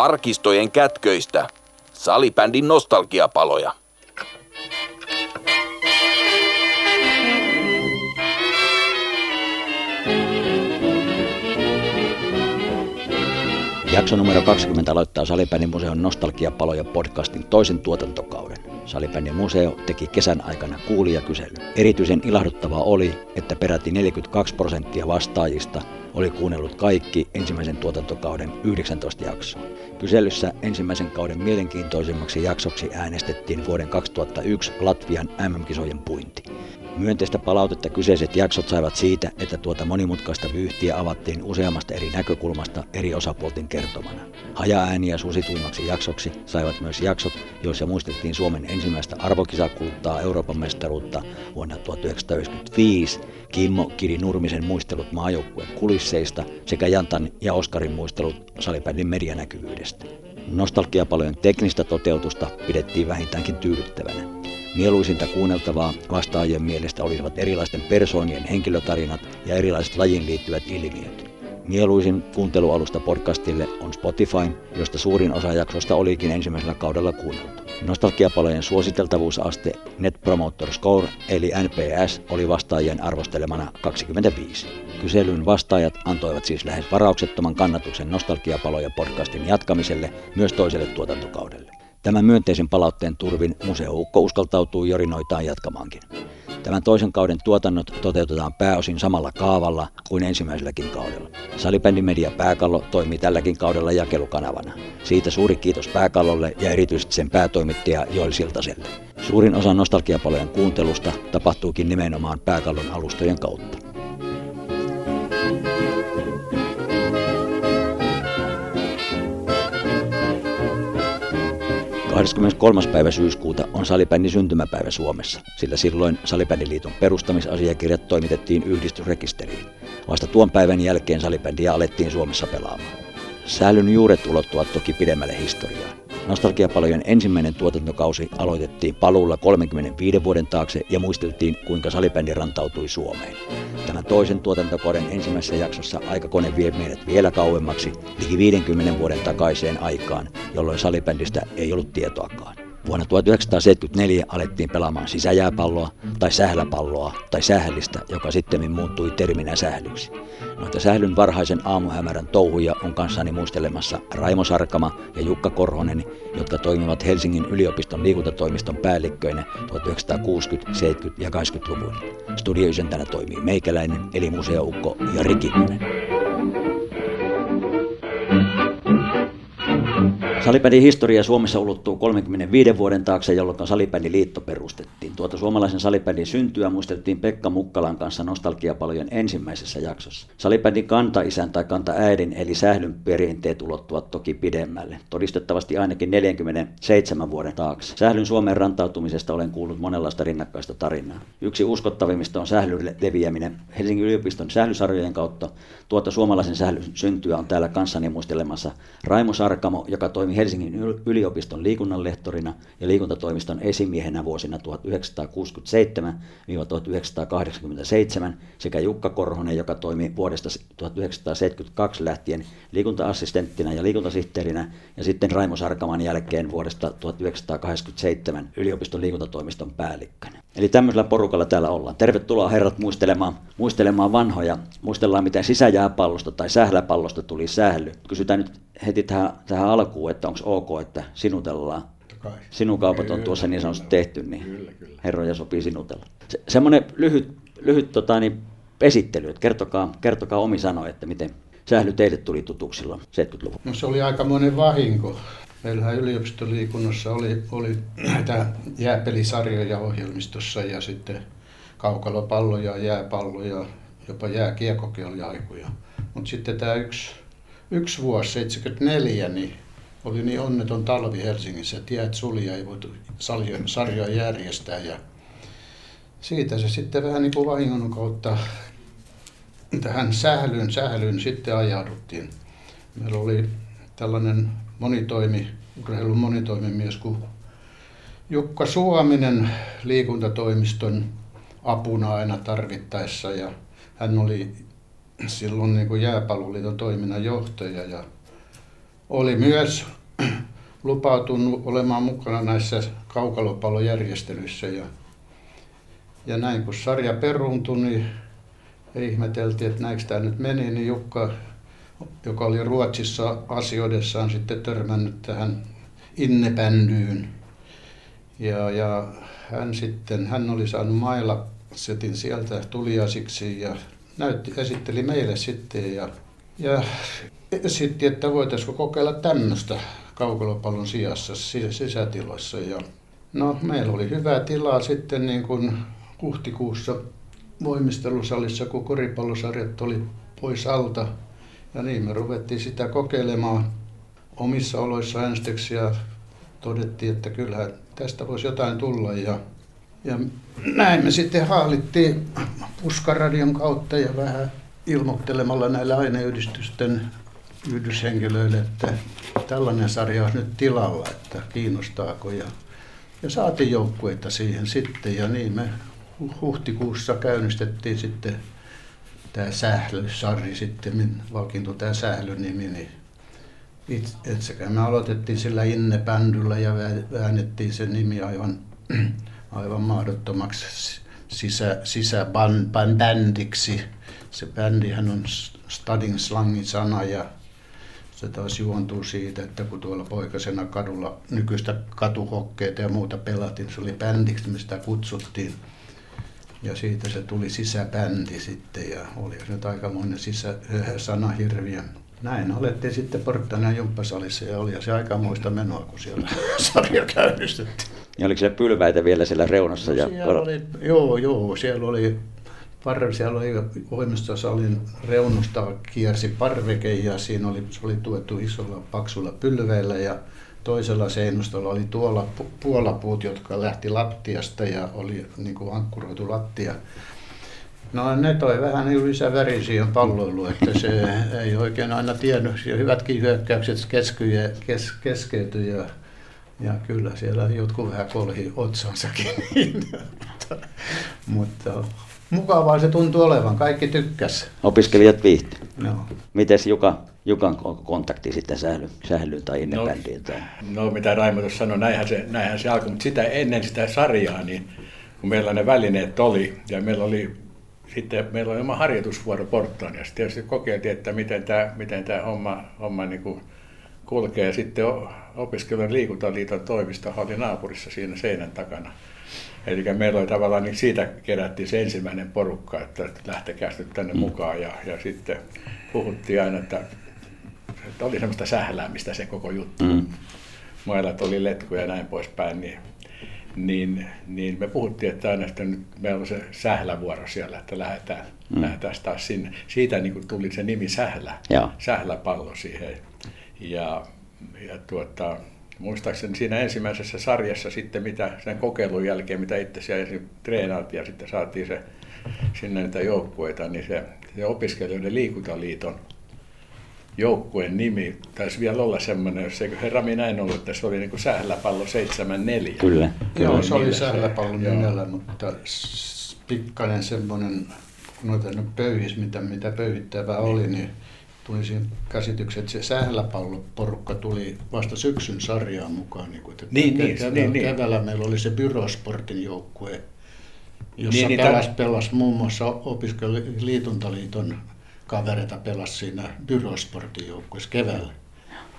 Arkistojen kätköistä. Salibändin nostalgiapaloja. Jakso numero 20 aloittaa Salibändin museon Nostalgiapaloja podcastin toisen tuotantokauden. Salibändin museo teki kesän aikana kuulijakysely. Erityisen ilahduttavaa oli, että peräti 42 prosenttia vastaajista oli kuunnellut kaikki ensimmäisen tuotantokauden 19 jaksoa. Kyselyssä ensimmäisen kauden mielenkiintoisimmaksi jaksoksi äänestettiin vuoden 2001 Latvian MM-kisojen puinti. Myönteistä palautetta kyseiset jaksot saivat siitä, että tuota monimutkaista vyyhtiä avattiin useammasta eri näkökulmasta eri osapuolten kertomana. Haja-ääniä susituimmaksi jaksoksi saivat myös jaksot, joissa muistettiin Suomen ensimmäistä arvokisakultaa Euroopan mestaruutta vuonna 1995, Kimmo Kiri Nurmisen muistelut maajoukkueen kulisseista sekä Jantan ja Oskarin muistelut salibändin medianäkyvyydestä. Nostalgiapalojen teknistä toteutusta pidettiin vähintäänkin tyydyttävänä. Mieluisinta kuunneltavaa vastaajien mielestä olisivat erilaisten persoonien henkilötarinat ja erilaiset lajiin liittyvät ilmiöt. Mieluisin kuuntelualusta podcastille on Spotify, josta suurin osa jaksosta olikin ensimmäisellä kaudella kuunneltu. Nostalgiapalojen suositeltavuusaste Net Promoter Score eli NPS oli vastaajien arvostelemana 25. Kyselyn vastaajat antoivat siis lähes varauksettoman kannatuksen Nostalgiapaloja podcastin jatkamiselle myös toiselle tuotantokaudelle. Tämän myönteisen palautteen turvin museoukko uskaltautuu jorinoitaan jatkamaankin. Tämän toisen kauden tuotannot toteutetaan pääosin samalla kaavalla kuin ensimmäiselläkin kaudella. Salibändi Media Pääkallo toimii tälläkin kaudella jakelukanavana. Siitä suuri kiitos Pääkallolle ja erityisesti sen päätoimittaja Joel Siltaselle. Suurin osa nostalgiapalojen kuuntelusta tapahtuukin nimenomaan Pääkallon alustojen kautta. 23. päivä syyskuuta on salibändin syntymäpäivä Suomessa, sillä silloin Salibändiliiton perustamisasiakirjat toimitettiin yhdistysrekisteriin. Vasta tuon päivän jälkeen salibändiä alettiin Suomessa pelaamaan. Säälyn juuret ulottuvat toki pidemmälle historiaan. Nostalgiapalojen ensimmäinen tuotantokausi aloitettiin paluulla 35 vuoden taakse ja muisteltiin, kuinka salibändi rantautui Suomeen. Tämän toisen tuotantokauden ensimmäisessä jaksossa aikakone vie meidät vielä kauemmaksi, liki 50 vuoden takaiseen aikaan, jolloin salibändistä ei ollut tietoakaan. Vuonna 1974 alettiin pelaamaan sisäjääpalloa tai sähläpalloa tai sähällistä, joka sitten muuttui terminä sählyksi. Noita sählyn varhaisen aamuhämärän touhuja on kanssani muistelemassa Raimo Sarkama ja Jukka Korhonen, jotka toimivat Helsingin yliopiston liikuntatoimiston päällikköinä 1960-, 70- ja 80-luvuilla. Studioisäntänä toimii meikäläinen, eli museoukko Jari Kinnunen. Salibändin historia Suomessa ulottuu 35 vuoden taakse, jolloin Salibändiliitto perustettiin. Tuota suomalaisen salibändin syntyä muisteltiin Pekka Mukkalan kanssa nostalgiapalojen ensimmäisessä jaksossa. Salibändin kanta-isän tai kanta-äidin eli sählyn perinteet ulottuvat toki pidemmälle, todistettavasti ainakin 47 vuoden taakse. Sählyn Suomen rantautumisesta olen kuullut monenlaista rinnakkaista tarinaa. Yksi uskottavimmista on sählyn leviäminen Helsingin yliopiston sählysarjojen kautta. Tuota suomalaisen sählyn syntyä on täällä kanssani muistelemassa Raimo Sarkamo, joka toimi Helsingin yliopiston liikunnanlehtorina ja liikuntatoimiston esimiehenä vuosina 1967-1987 sekä Jukka Korhonen, joka toimi vuodesta 1972 lähtien liikunta-assistenttina ja liikuntasihteerinä ja sitten Raimo Sarkaman jälkeen vuodesta 1987 yliopiston liikuntatoimiston päällikkönä. Eli tämmöisellä porukalla täällä ollaan. Tervetuloa herrat muistelemaan, muistelemaan vanhoja. Muistellaan miten sisäjääpallosta tai sähläpallosta tuli sähly. Kysytään nyt heti tähän, tähän alkuun, että onko ok, että sinutellaan. Sinun kaupat kyllä, on tuossa niin sanotusti tehty, niin kyllä, kyllä. herroja sopii sinutella. Se, semmoinen lyhyt, lyhyt tota, niin, esittely, että kertokaa, kertokaa omi sano, että miten sähly teille tuli tutuksi silloin 70-luvulla. No se oli aikamoinen vahinko. Meillähän yliopistoliikunnassa oli, oli näitä jääpelisarjoja ohjelmistossa ja sitten kaukalopalloja, jääpalloja, jopa jääkiekokin oli aikoja. Mutta sitten tämä yksi yksi vuosi, 74, niin oli niin onneton talvi Helsingissä, jäät suli ja ei voitu sarjoja järjestää. Ja siitä se sitten vähän niin kuin vahingon kautta tähän sählyyn, sählyyn sitten ajauduttiin. Meillä oli tällainen monitoimi, urheilun monitoimimies kuin Jukka Suominen liikuntatoimiston apuna aina tarvittaessa ja hän oli silloin niin kuin jääpalloliiton toiminnan johtaja ja oli myös lupautunut olemaan mukana näissä kaukalopallojärjestelyissä. Ja, ja näin kun sarja peruuntui, niin ihmeteltiin, että näinkö tämä nyt meni, niin Jukka, joka oli Ruotsissa asioidessaan sitten törmännyt tähän innepändyyn. Ja, ja hän sitten, hän oli saanut mailla setin sieltä tuliasiksi ja näytti, esitteli meille sitten ja, ja esitti, että voitaisiinko kokeilla tämmöistä kaukolopallon sijassa sisätiloissa. Ja, no, meillä oli hyvää tilaa sitten niin kuin huhtikuussa voimistelusalissa, kun koripallosarjat oli pois alta. Ja niin me ruvettiin sitä kokeilemaan omissa oloissa ensiksi ja todettiin, että kyllähän tästä voisi jotain tulla. Ja, ja näin me sitten haalittiin puskaradion kautta ja vähän ilmoittelemalla näille aineyhdistysten yhdyshenkilöille, että tällainen sarja on nyt tilalla, että kiinnostaako. Ja, ja saatiin joukkueita siihen sitten ja niin me huhtikuussa käynnistettiin sitten tämä Sählysarri sitten, vakiintui tämä Sählyn-nimi, niin itsekään me aloitettiin sillä Inne-bändyllä ja väännettiin se nimi aivan, aivan mahdottomaksi sisä, sisäbändiksi. Se bändihän on stadin slangin sana ja se taas juontuu siitä, että kun tuolla poikasena kadulla nykyistä katuhokkeita ja muuta pelattiin, se oli bändiksi, mistä kutsuttiin. Ja siitä se tuli sisäbändi sitten ja oli se nyt aikamoinen sisä, sanahirviö. Näin alettiin sitten Porttanan jumppasalissa ja oli se aikamoista menoa, kun siellä sarja käynnistettiin. Ja oliko se pylväitä vielä siellä reunassa? Ja... Siellä oli, joo, joo, siellä oli parve, siellä oli voimistosalin reunusta kiersi parveke ja siinä oli, se oli tuettu isolla paksulla pylveillä ja toisella seinustolla oli tuolla puolapuut, jotka lähti lattiasta ja oli niin kuin ankkuroitu lattia. No ne toi vähän niin lisäväri siihen palloiluun, että se ei oikein aina tiennyt. Ja hyvätkin hyökkäykset keskyjä, kes, keskeytyi ja, ja kyllä siellä jotkut vähän kolhi otsansakin. mutta, mutta mukavaa se tuntui olevan, kaikki tykkäs. Opiskelijat viihty. No. Mites Juka, Jukan kontakti sitten sähly, sählyyn tai innebändiin? No, tai? no mitä Raimo tuossa sanoi, näinhän se, näinhän se alkoi, mutta sitä ennen sitä sarjaa, niin kun meillä ne välineet oli ja meillä oli sitten meillä oli oma harjoitusvuoro Porttaan ja sitten tietysti kokeiltiin, että miten tämä, miten tämä homma, homma niin kuin kulkee. Sitten opiskelijan liikuntaliiton toimisto oli naapurissa siinä seinän takana. Eli meillä oli tavallaan, niin siitä kerättiin se ensimmäinen porukka, että lähtekää nyt tänne mm. mukaan. Ja, ja sitten puhuttiin aina, että, että oli semmoista sähläämistä se koko juttu. Mm. Mailla oli letkuja ja näin poispäin, niin, niin, niin me puhuttiin, että aina että nyt meillä on se sählävuoro siellä, että lähdetään, mm. lähdetään taas sinne. Siitä niin kuin tuli se nimi Sählä, Joo. Sähläpallo siihen. Ja, ja tuota, muistaakseni siinä ensimmäisessä sarjassa sitten, mitä sen kokeilun jälkeen, mitä itse siellä treenaat ja sitten saatiin se sinne niitä joukkueita, niin se, se opiskelijoiden liikuntaliiton joukkueen nimi taisi vielä olla semmoinen, jos eikö herra minä en ollut, että se oli niin kuin sähläpallo 74. Kyllä. Joo, se oli sähläpallon nimellä, mutta pikkainen semmoinen, kun noita pöyhis, mitä, mitä pöyhittävää oli, niin käsitykset, että se sähläpalloporukka tuli vasta syksyn sarjaan mukaan. Niin, kuin, että niin, niin, keväällä, niin, niin. keväällä meillä oli se Byrosportin joukkue, jossa niin, niin pelas, pelas muun muassa opiskelijaliituntaliiton kavereita pelasi siinä Byrosportin joukkueessa keväällä.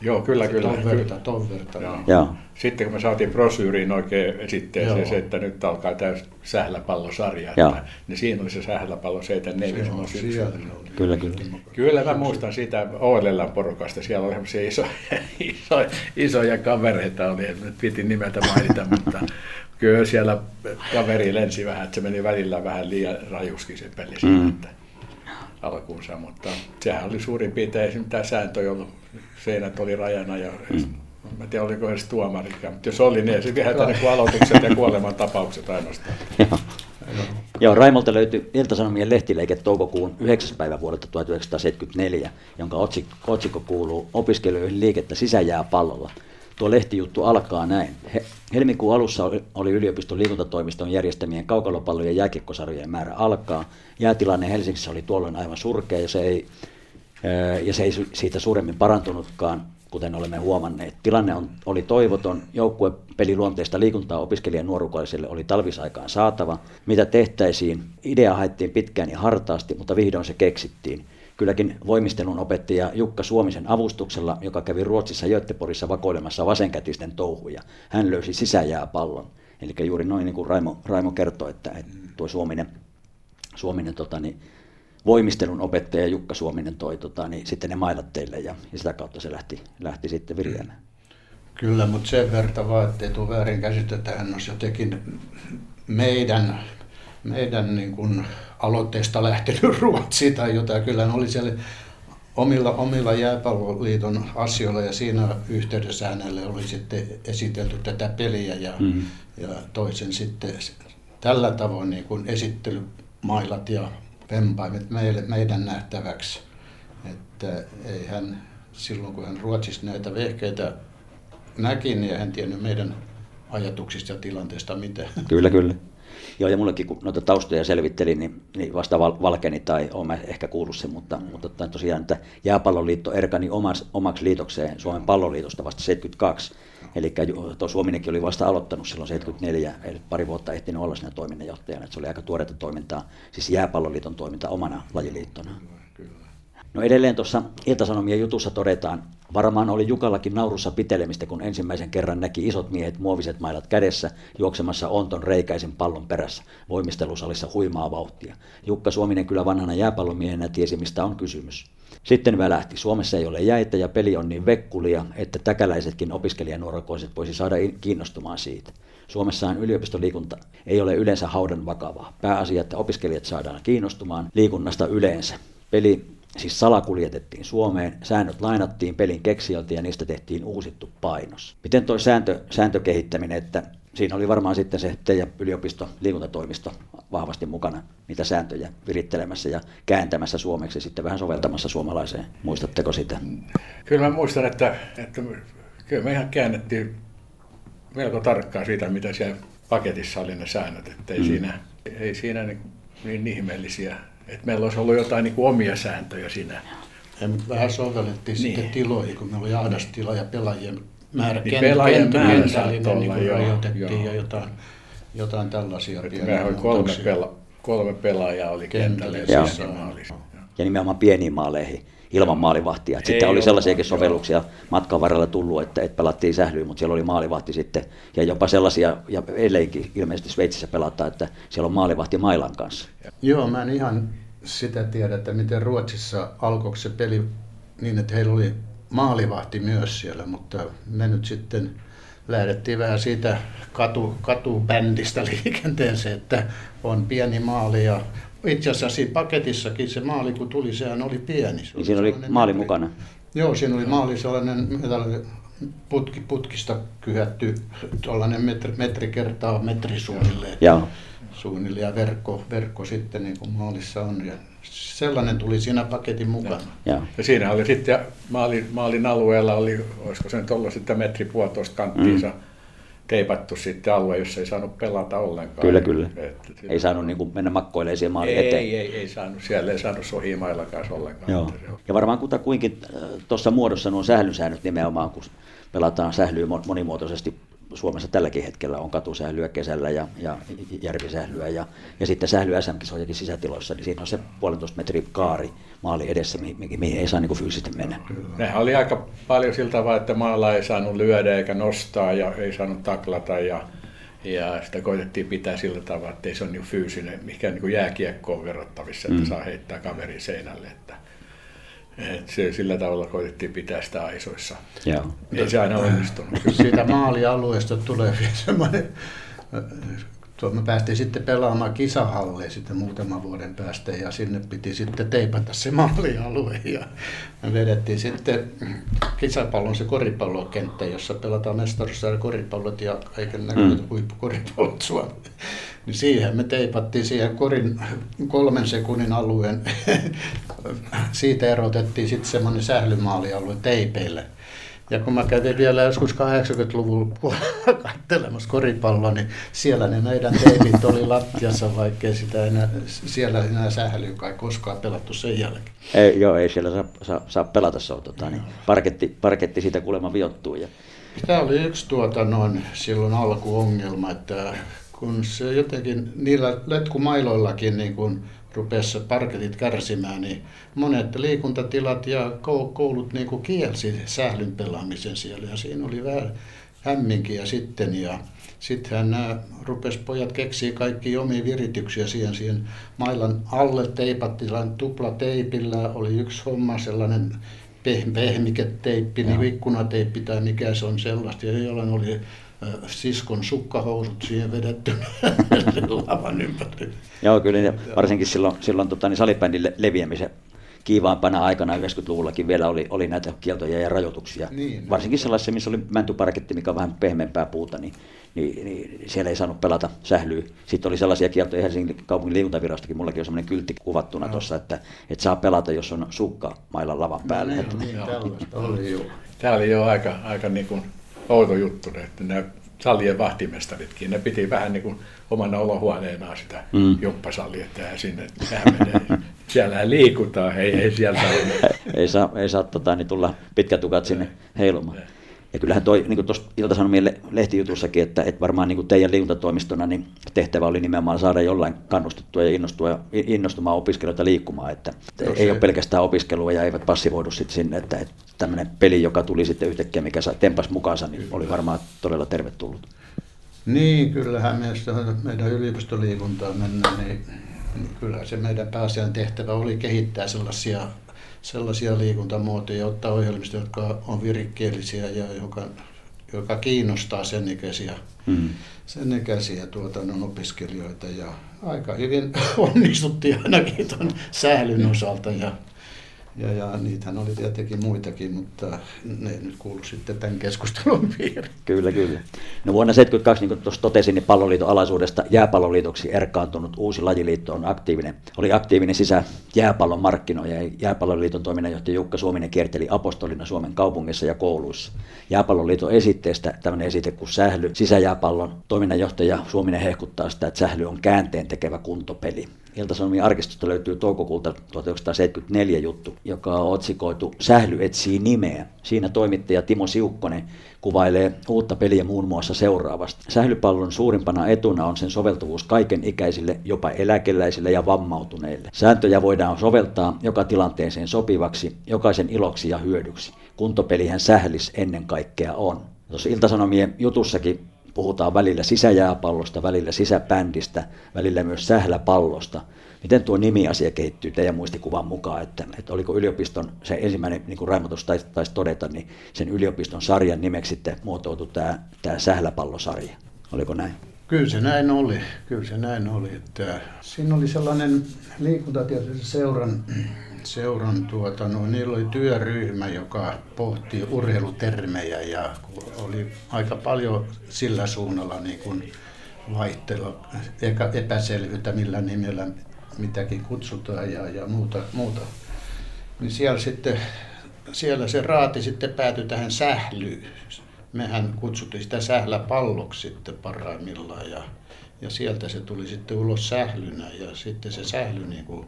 Joo, kyllä, kyllä. Ton verta, ton verta. Joo. Joo. Sitten kun me saatiin brosyyriin oikein esitteeseen se, että nyt alkaa tämä sähläpallosarja, että, niin siinä oli se sähläpallo 74. Se on siellä. Kyllä, kyllä. Kyllä mä muistan sitä OLLn porukasta, siellä oli sellaisia isoja, isoja, isoja kavereita, oli, että piti nimeltä mainita, mutta kyllä siellä kaveri lensi vähän, että se meni välillä vähän liian rajuskin se peli mm. että alkuunsa, mutta sehän oli suurin piirtein tämä sääntö, jolla seinät oli rajana ja mm. Mä en tiedä, oliko edes tuomari, mutta jos oli, niin se tänne kuin aloitukset ja kuoleman tapaukset ainoastaan. Joo, Raimolta löytyi Ilta-Sanomien lehtileike toukokuun 9. päivä vuodelta 1974, jonka otsikko, otsikko kuuluu Opiskelijoihin liikettä sisäjääpallolla. Tuo lehtijuttu alkaa näin. He, helmikuun alussa oli, oli yliopiston liikuntatoimiston järjestämien kaukalopallojen jääkiekkosarjojen määrä alkaa. Jäätilanne Helsingissä oli tuolloin aivan surkea ja se ei, ja se ei siitä suuremmin parantunutkaan. kuten olemme huomanneet. Tilanne on, oli toivoton, joukkuepeliluonteista liikuntaa opiskelijan nuorukaiselle oli talvisaikaan saatava. Mitä tehtäisiin? Idea haettiin pitkään ja hartaasti, mutta vihdoin se keksittiin. Kylläkin voimistelun opettaja Jukka Suomisen avustuksella, joka kävi Ruotsissa Göteborgissa vakoilemassa vasenkätisten touhuja. Hän löysi sisäjääpallon. Eli juuri noin niin kuin Raimo, Raimo kertoi, että, että tuo Suominen, Suominen tota, niin, voimistelun opettaja Jukka Suominen toi tota, niin sitten ne mailat teille ja, ja sitä kautta se lähti, lähti sitten virjäämään. Kyllä, mutta sen verran vaan, ettei tule väärin käsitettä, hän olisi jotenkin meidän, meidän niin kuin aloitteesta lähtenyt Ruotsiin tai jotain. Kyllä hän oli siellä omilla, omilla jääpalloliiton asioilla ja siinä yhteydessä hänelle oli sitten esitelty tätä peliä ja, mm-hmm. ja toisen sitten tällä tavoin niin kuin esittelymailat ja vempaimet meille, meidän nähtäväksi. Että ei hän silloin kun hän Ruotsissa näitä vehkeitä näki, niin hän tiennyt meidän ajatuksista ja tilanteesta mitään. Kyllä, kyllä. Joo, ja mullekin kun noita taustoja selvittelin, niin, niin vasta val, valkeni tai olen ehkä kuullut sen, mutta, mutta tosiaan, että Jääpalloliitto erkani omaksi, omaksi liitokseen Suomen palloliitosta vasta 72. Eli tuo Suominenkin oli vasta aloittanut silloin 74, eli pari vuotta ehtinyt olla siinä toiminnanjohtajana. Että se oli aika tuoretta toimintaa, siis Jääpalloliiton toiminta omana lajiliittona. No edelleen tuossa Iltasanomien jutussa todetaan, varmaan oli Jukallakin naurussa pitelemistä, kun ensimmäisen kerran näki isot miehet muoviset mailat kädessä juoksemassa onton reikäisen pallon perässä voimistelusalissa huimaa vauhtia. Jukka Suominen kyllä vanhana jääpallomiehenä tiesi, mistä on kysymys. Sitten välähti. Suomessa ei ole jäitä ja peli on niin vekkulia, että täkäläisetkin opiskelijanuorokoiset voisi saada kiinnostumaan siitä. Suomessahan yliopistoliikunta ei ole yleensä haudan vakavaa. Pääasia, että opiskelijat saadaan kiinnostumaan liikunnasta yleensä. Peli siis salakuljetettiin Suomeen, säännöt lainattiin pelin keksijältä ja niistä tehtiin uusittu painos. Miten tuo sääntö, sääntökehittäminen, että siinä oli varmaan sitten se teidän yliopisto liikuntatoimisto vahvasti mukana niitä sääntöjä virittelemässä ja kääntämässä suomeksi sitten vähän soveltamassa suomalaiseen. Muistatteko sitä? Kyllä mä muistan, että, että kyllä me ihan käännettiin melko tarkkaan siitä, mitä siellä paketissa oli ne säännöt, että ei mm. siinä, ei siinä niin, niin ihmeellisiä että meillä olisi ollut jotain niin kuin omia sääntöjä siinä. Ja vähän sovellettiin niin. sitten tiloihin, kun meillä oli ahdastila ja pelaajien määrä. Niin pelaajien määrä saattoi olla, niin rajoitettiin ja jotain, jotain tällaisia pieniä oli kolme, pela, kolme pelaajaa oli kentällä ja Ja nimenomaan pieniin maaleihin ilman maalivahtia. Ei sitten oli sellaisiakin sovelluksia matkan varrella tullut, että, että pelattiin sählyyn, mutta siellä oli maalivahti sitten. Ja jopa sellaisia, ja edelleenkin ilmeisesti Sveitsissä pelataan, että siellä on maalivahti mailan kanssa. Joo, mä en ihan sitä tiedä, että miten Ruotsissa alkoi se peli niin, että heillä oli maalivahti myös siellä, mutta me nyt sitten lähdettiin vähän siitä katu, katubändistä liikenteeseen, että on pieni maali ja itse asiassa siinä paketissakin se maali, kun tuli, sehän oli pieni. Se niin siinä oli maali mukana? Joo, siinä oli maali sellainen putki, putkista kyhätty tuollainen metri, metri kertaa metri suunnilleen. Joo. Suunnilleen ja verkko, verkko sitten niin kuin maalissa on. Ja sellainen tuli siinä paketin mukana. Ja, ja siinä oli sitten maalin, maalin alueella oli, olisiko se nyt ollut sitten metri puolitoista kanttiinsa. Mm teipattu sitten alue, jossa ei saanut pelata ollenkaan. Kyllä, kyllä. Et, ei saanut niin kuin mennä makkoilemaan siihen maalin ei, eteen. Ei, ei, ei saanut, siellä ei saanut sohimaillakaan ollenkaan. Joo. Ja varmaan kuinkin äh, tuossa muodossa nuo sählysäännöt nimenomaan, kun pelataan sählyä monimuotoisesti Suomessa tälläkin hetkellä on katusählyä kesällä ja, ja järvisählyä ja, ja sitten sähly SM-kisojakin sisätiloissa, niin siinä on se puolentoista metri kaari maali edessä, mihin, mihin ei saa niin fyysisesti mennä. Nehän oli aika paljon sillä tavalla, että maalla ei saanut lyödä eikä nostaa ja ei saanut taklata ja, ja sitä koitettiin pitää sillä tavalla, että ei se ole niin fyysinen, mikä niin jääkiekkoon verrattavissa, että mm. saa heittää kaverin seinälle. Että, et se, sillä tavalla koitettiin pitää sitä aisoissa. Joo. Ei se aina onnistunut. Siitä maalialueesta tulee vielä semmoinen tuo, me päästiin sitten pelaamaan kisahalleen sitten muutaman vuoden päästä ja sinne piti sitten teipata se maalialue ja me vedettiin sitten kisapallon se koripallokenttä, jossa pelataan mestaruussarjan koripallot ja kaiken näköiset mm. huippukoripallot Suomessa. Niin siihen me teipattiin siihen korin kolmen sekunnin alueen. Siitä erotettiin sitten semmoinen sählymaalialue teipeille Ja kun mä kävin vielä joskus 80-luvun puolella katselemassa koripalloa, niin siellä ne meidän teipit oli lattiassa, vaikkei sitä enää, siellä enää sählyy kai koskaan pelattu sen jälkeen. Ei, joo, ei siellä saa, saa, saa pelata, se on tota, niin parketti, parketti siitä kuulemma viottuu. Ja... Tämä oli yksi tuota noin silloin alkuongelma, että kun se jotenkin niillä letkumailoillakin niin kun rupesi parketit kärsimään, niin monet liikuntatilat ja koulut niin kuin kielsi sählyn pelaamisen siellä. Ja siinä oli vähän hämminkiä sitten. Ja sittenhän nämä rupes pojat keksiä kaikki omia virityksiä siihen, siihen mailan alle teipattiin tuplateipillä. Oli yksi homma sellainen pehmiketeippi, niin ikkunateippi tai mikä se on sellaista, ja jollain oli siskon sukkahousut siihen vedetty lavan ympäri. Joo, kyllä, ja varsinkin silloin, silloin tota, niin salibändin leviämisen kiivaampana aikana 90-luvullakin vielä oli, oli näitä kieltoja ja rajoituksia. Niin, Varsinkin sellaisessa, missä oli mäntyparketti, mikä on vähän pehmeämpää puuta, niin, niin, niin siellä ei saanut pelata sählyä. Sitten oli sellaisia kieltoja Helsingin kaupungin liikuntavirastokin, mullakin on sellainen kyltti kuvattuna no. tuossa, että, että saa pelata, jos on sukka mailan lavan päällä. No, niin, niin, oli jo. Tämä oli jo aika, aika niin kuin outo juttu, että nämä salien vahtimestaritkin, ne piti vähän niin kuin omana olohuoneenaan sitä mm. jumppasalia, että sinne menee. Siellä liikutaan, ei, ei sieltä ei saa, ei saa tota, niin tulla pitkätukat sinne heilumaan. Ja kyllähän toi, niin kuin tuossa Ilta-Sanomien lehtijutussakin, että, että varmaan niin kuin teidän liikuntatoimistona niin tehtävä oli nimenomaan saada jollain kannustettua ja innostua, innostumaan opiskelijoita liikkumaan, että no ei ole pelkästään opiskelua ja eivät passivoidu sitten sinne, että, että tämmöinen peli, joka tuli sitten yhtäkkiä, mikä sai tempas mukaansa, niin oli varmaan todella tervetullut. Niin, kyllähän meistä, meidän yliopistoliikuntaan mennä, niin, niin kyllä se meidän pääasian tehtävä oli kehittää sellaisia sellaisia liikuntamuotoja, ottaa ohjelmista, jotka on virikkeellisiä ja joka, joka kiinnostaa sen ikäisiä, mm. sen ikäisiä tuota, no, opiskelijoita. Ja aika hyvin onnistuttiin ainakin tuon sählyn osalta. Ja ja, ja niitähän oli tietenkin muitakin, mutta ne nyt kuulu sitten tämän keskustelun piiriin. Kyllä, kyllä. No vuonna 1972, niin kuin tuossa totesin, niin palloliiton alaisuudesta jääpalloliitoksi erkaantunut uusi lajiliitto on aktiivinen. Oli aktiivinen sisä jääpallon markkinoija ja jääpalloliiton toiminnanjohtaja Jukka Suominen kierteli apostolina Suomen kaupungissa ja kouluissa. Jääpalloliiton esitteestä tämmöinen esite kuin sähly. Sisäjääpallon toiminnanjohtaja Suominen hehkuttaa sitä, että sähly on käänteen tekevä kuntopeli. Ilta-Sanomien arkistosta löytyy toukokuulta 1974 juttu, joka on otsikoitu Sähly etsii nimeä. Siinä toimittaja Timo Siukkonen kuvailee uutta peliä muun muassa seuraavasti. Sählypallon suurimpana etuna on sen soveltuvuus kaiken ikäisille, jopa eläkeläisille ja vammautuneille. Sääntöjä voidaan soveltaa joka tilanteeseen sopivaksi, jokaisen iloksi ja hyödyksi. Kuntopelihän sählis ennen kaikkea on. Tuossa Iltasanomien jutussakin puhutaan välillä sisäjääpallosta, välillä sisäbändistä, välillä myös sähläpallosta. Miten tuo nimiasia kehittyy teidän muistikuvan mukaan, että, että oliko yliopiston, se ensimmäinen, niin kuin Raimotus taisi, taisi todeta, niin sen yliopiston sarjan nimeksi sitten muotoutui tämä, tämä sähläpallosarja. Oliko näin? Kyllä se näin oli. Kyllä se näin oli. Että siinä oli sellainen liikuntatieteellisen seuran seuran, tuota, no, niillä oli työryhmä, joka pohti urheilutermejä ja oli aika paljon sillä suunnalla niin kuin vaihtella, epäselvyyttä, millä nimellä mitäkin kutsutaan ja, ja muuta, muuta. Niin siellä, sitten, siellä se raati sitten päätyi tähän sählyyn. Mehän kutsuttiin sitä sähläpalloksi sitten parhaimmillaan ja, ja sieltä se tuli sitten ulos sählynä ja sitten se sähly niin kuin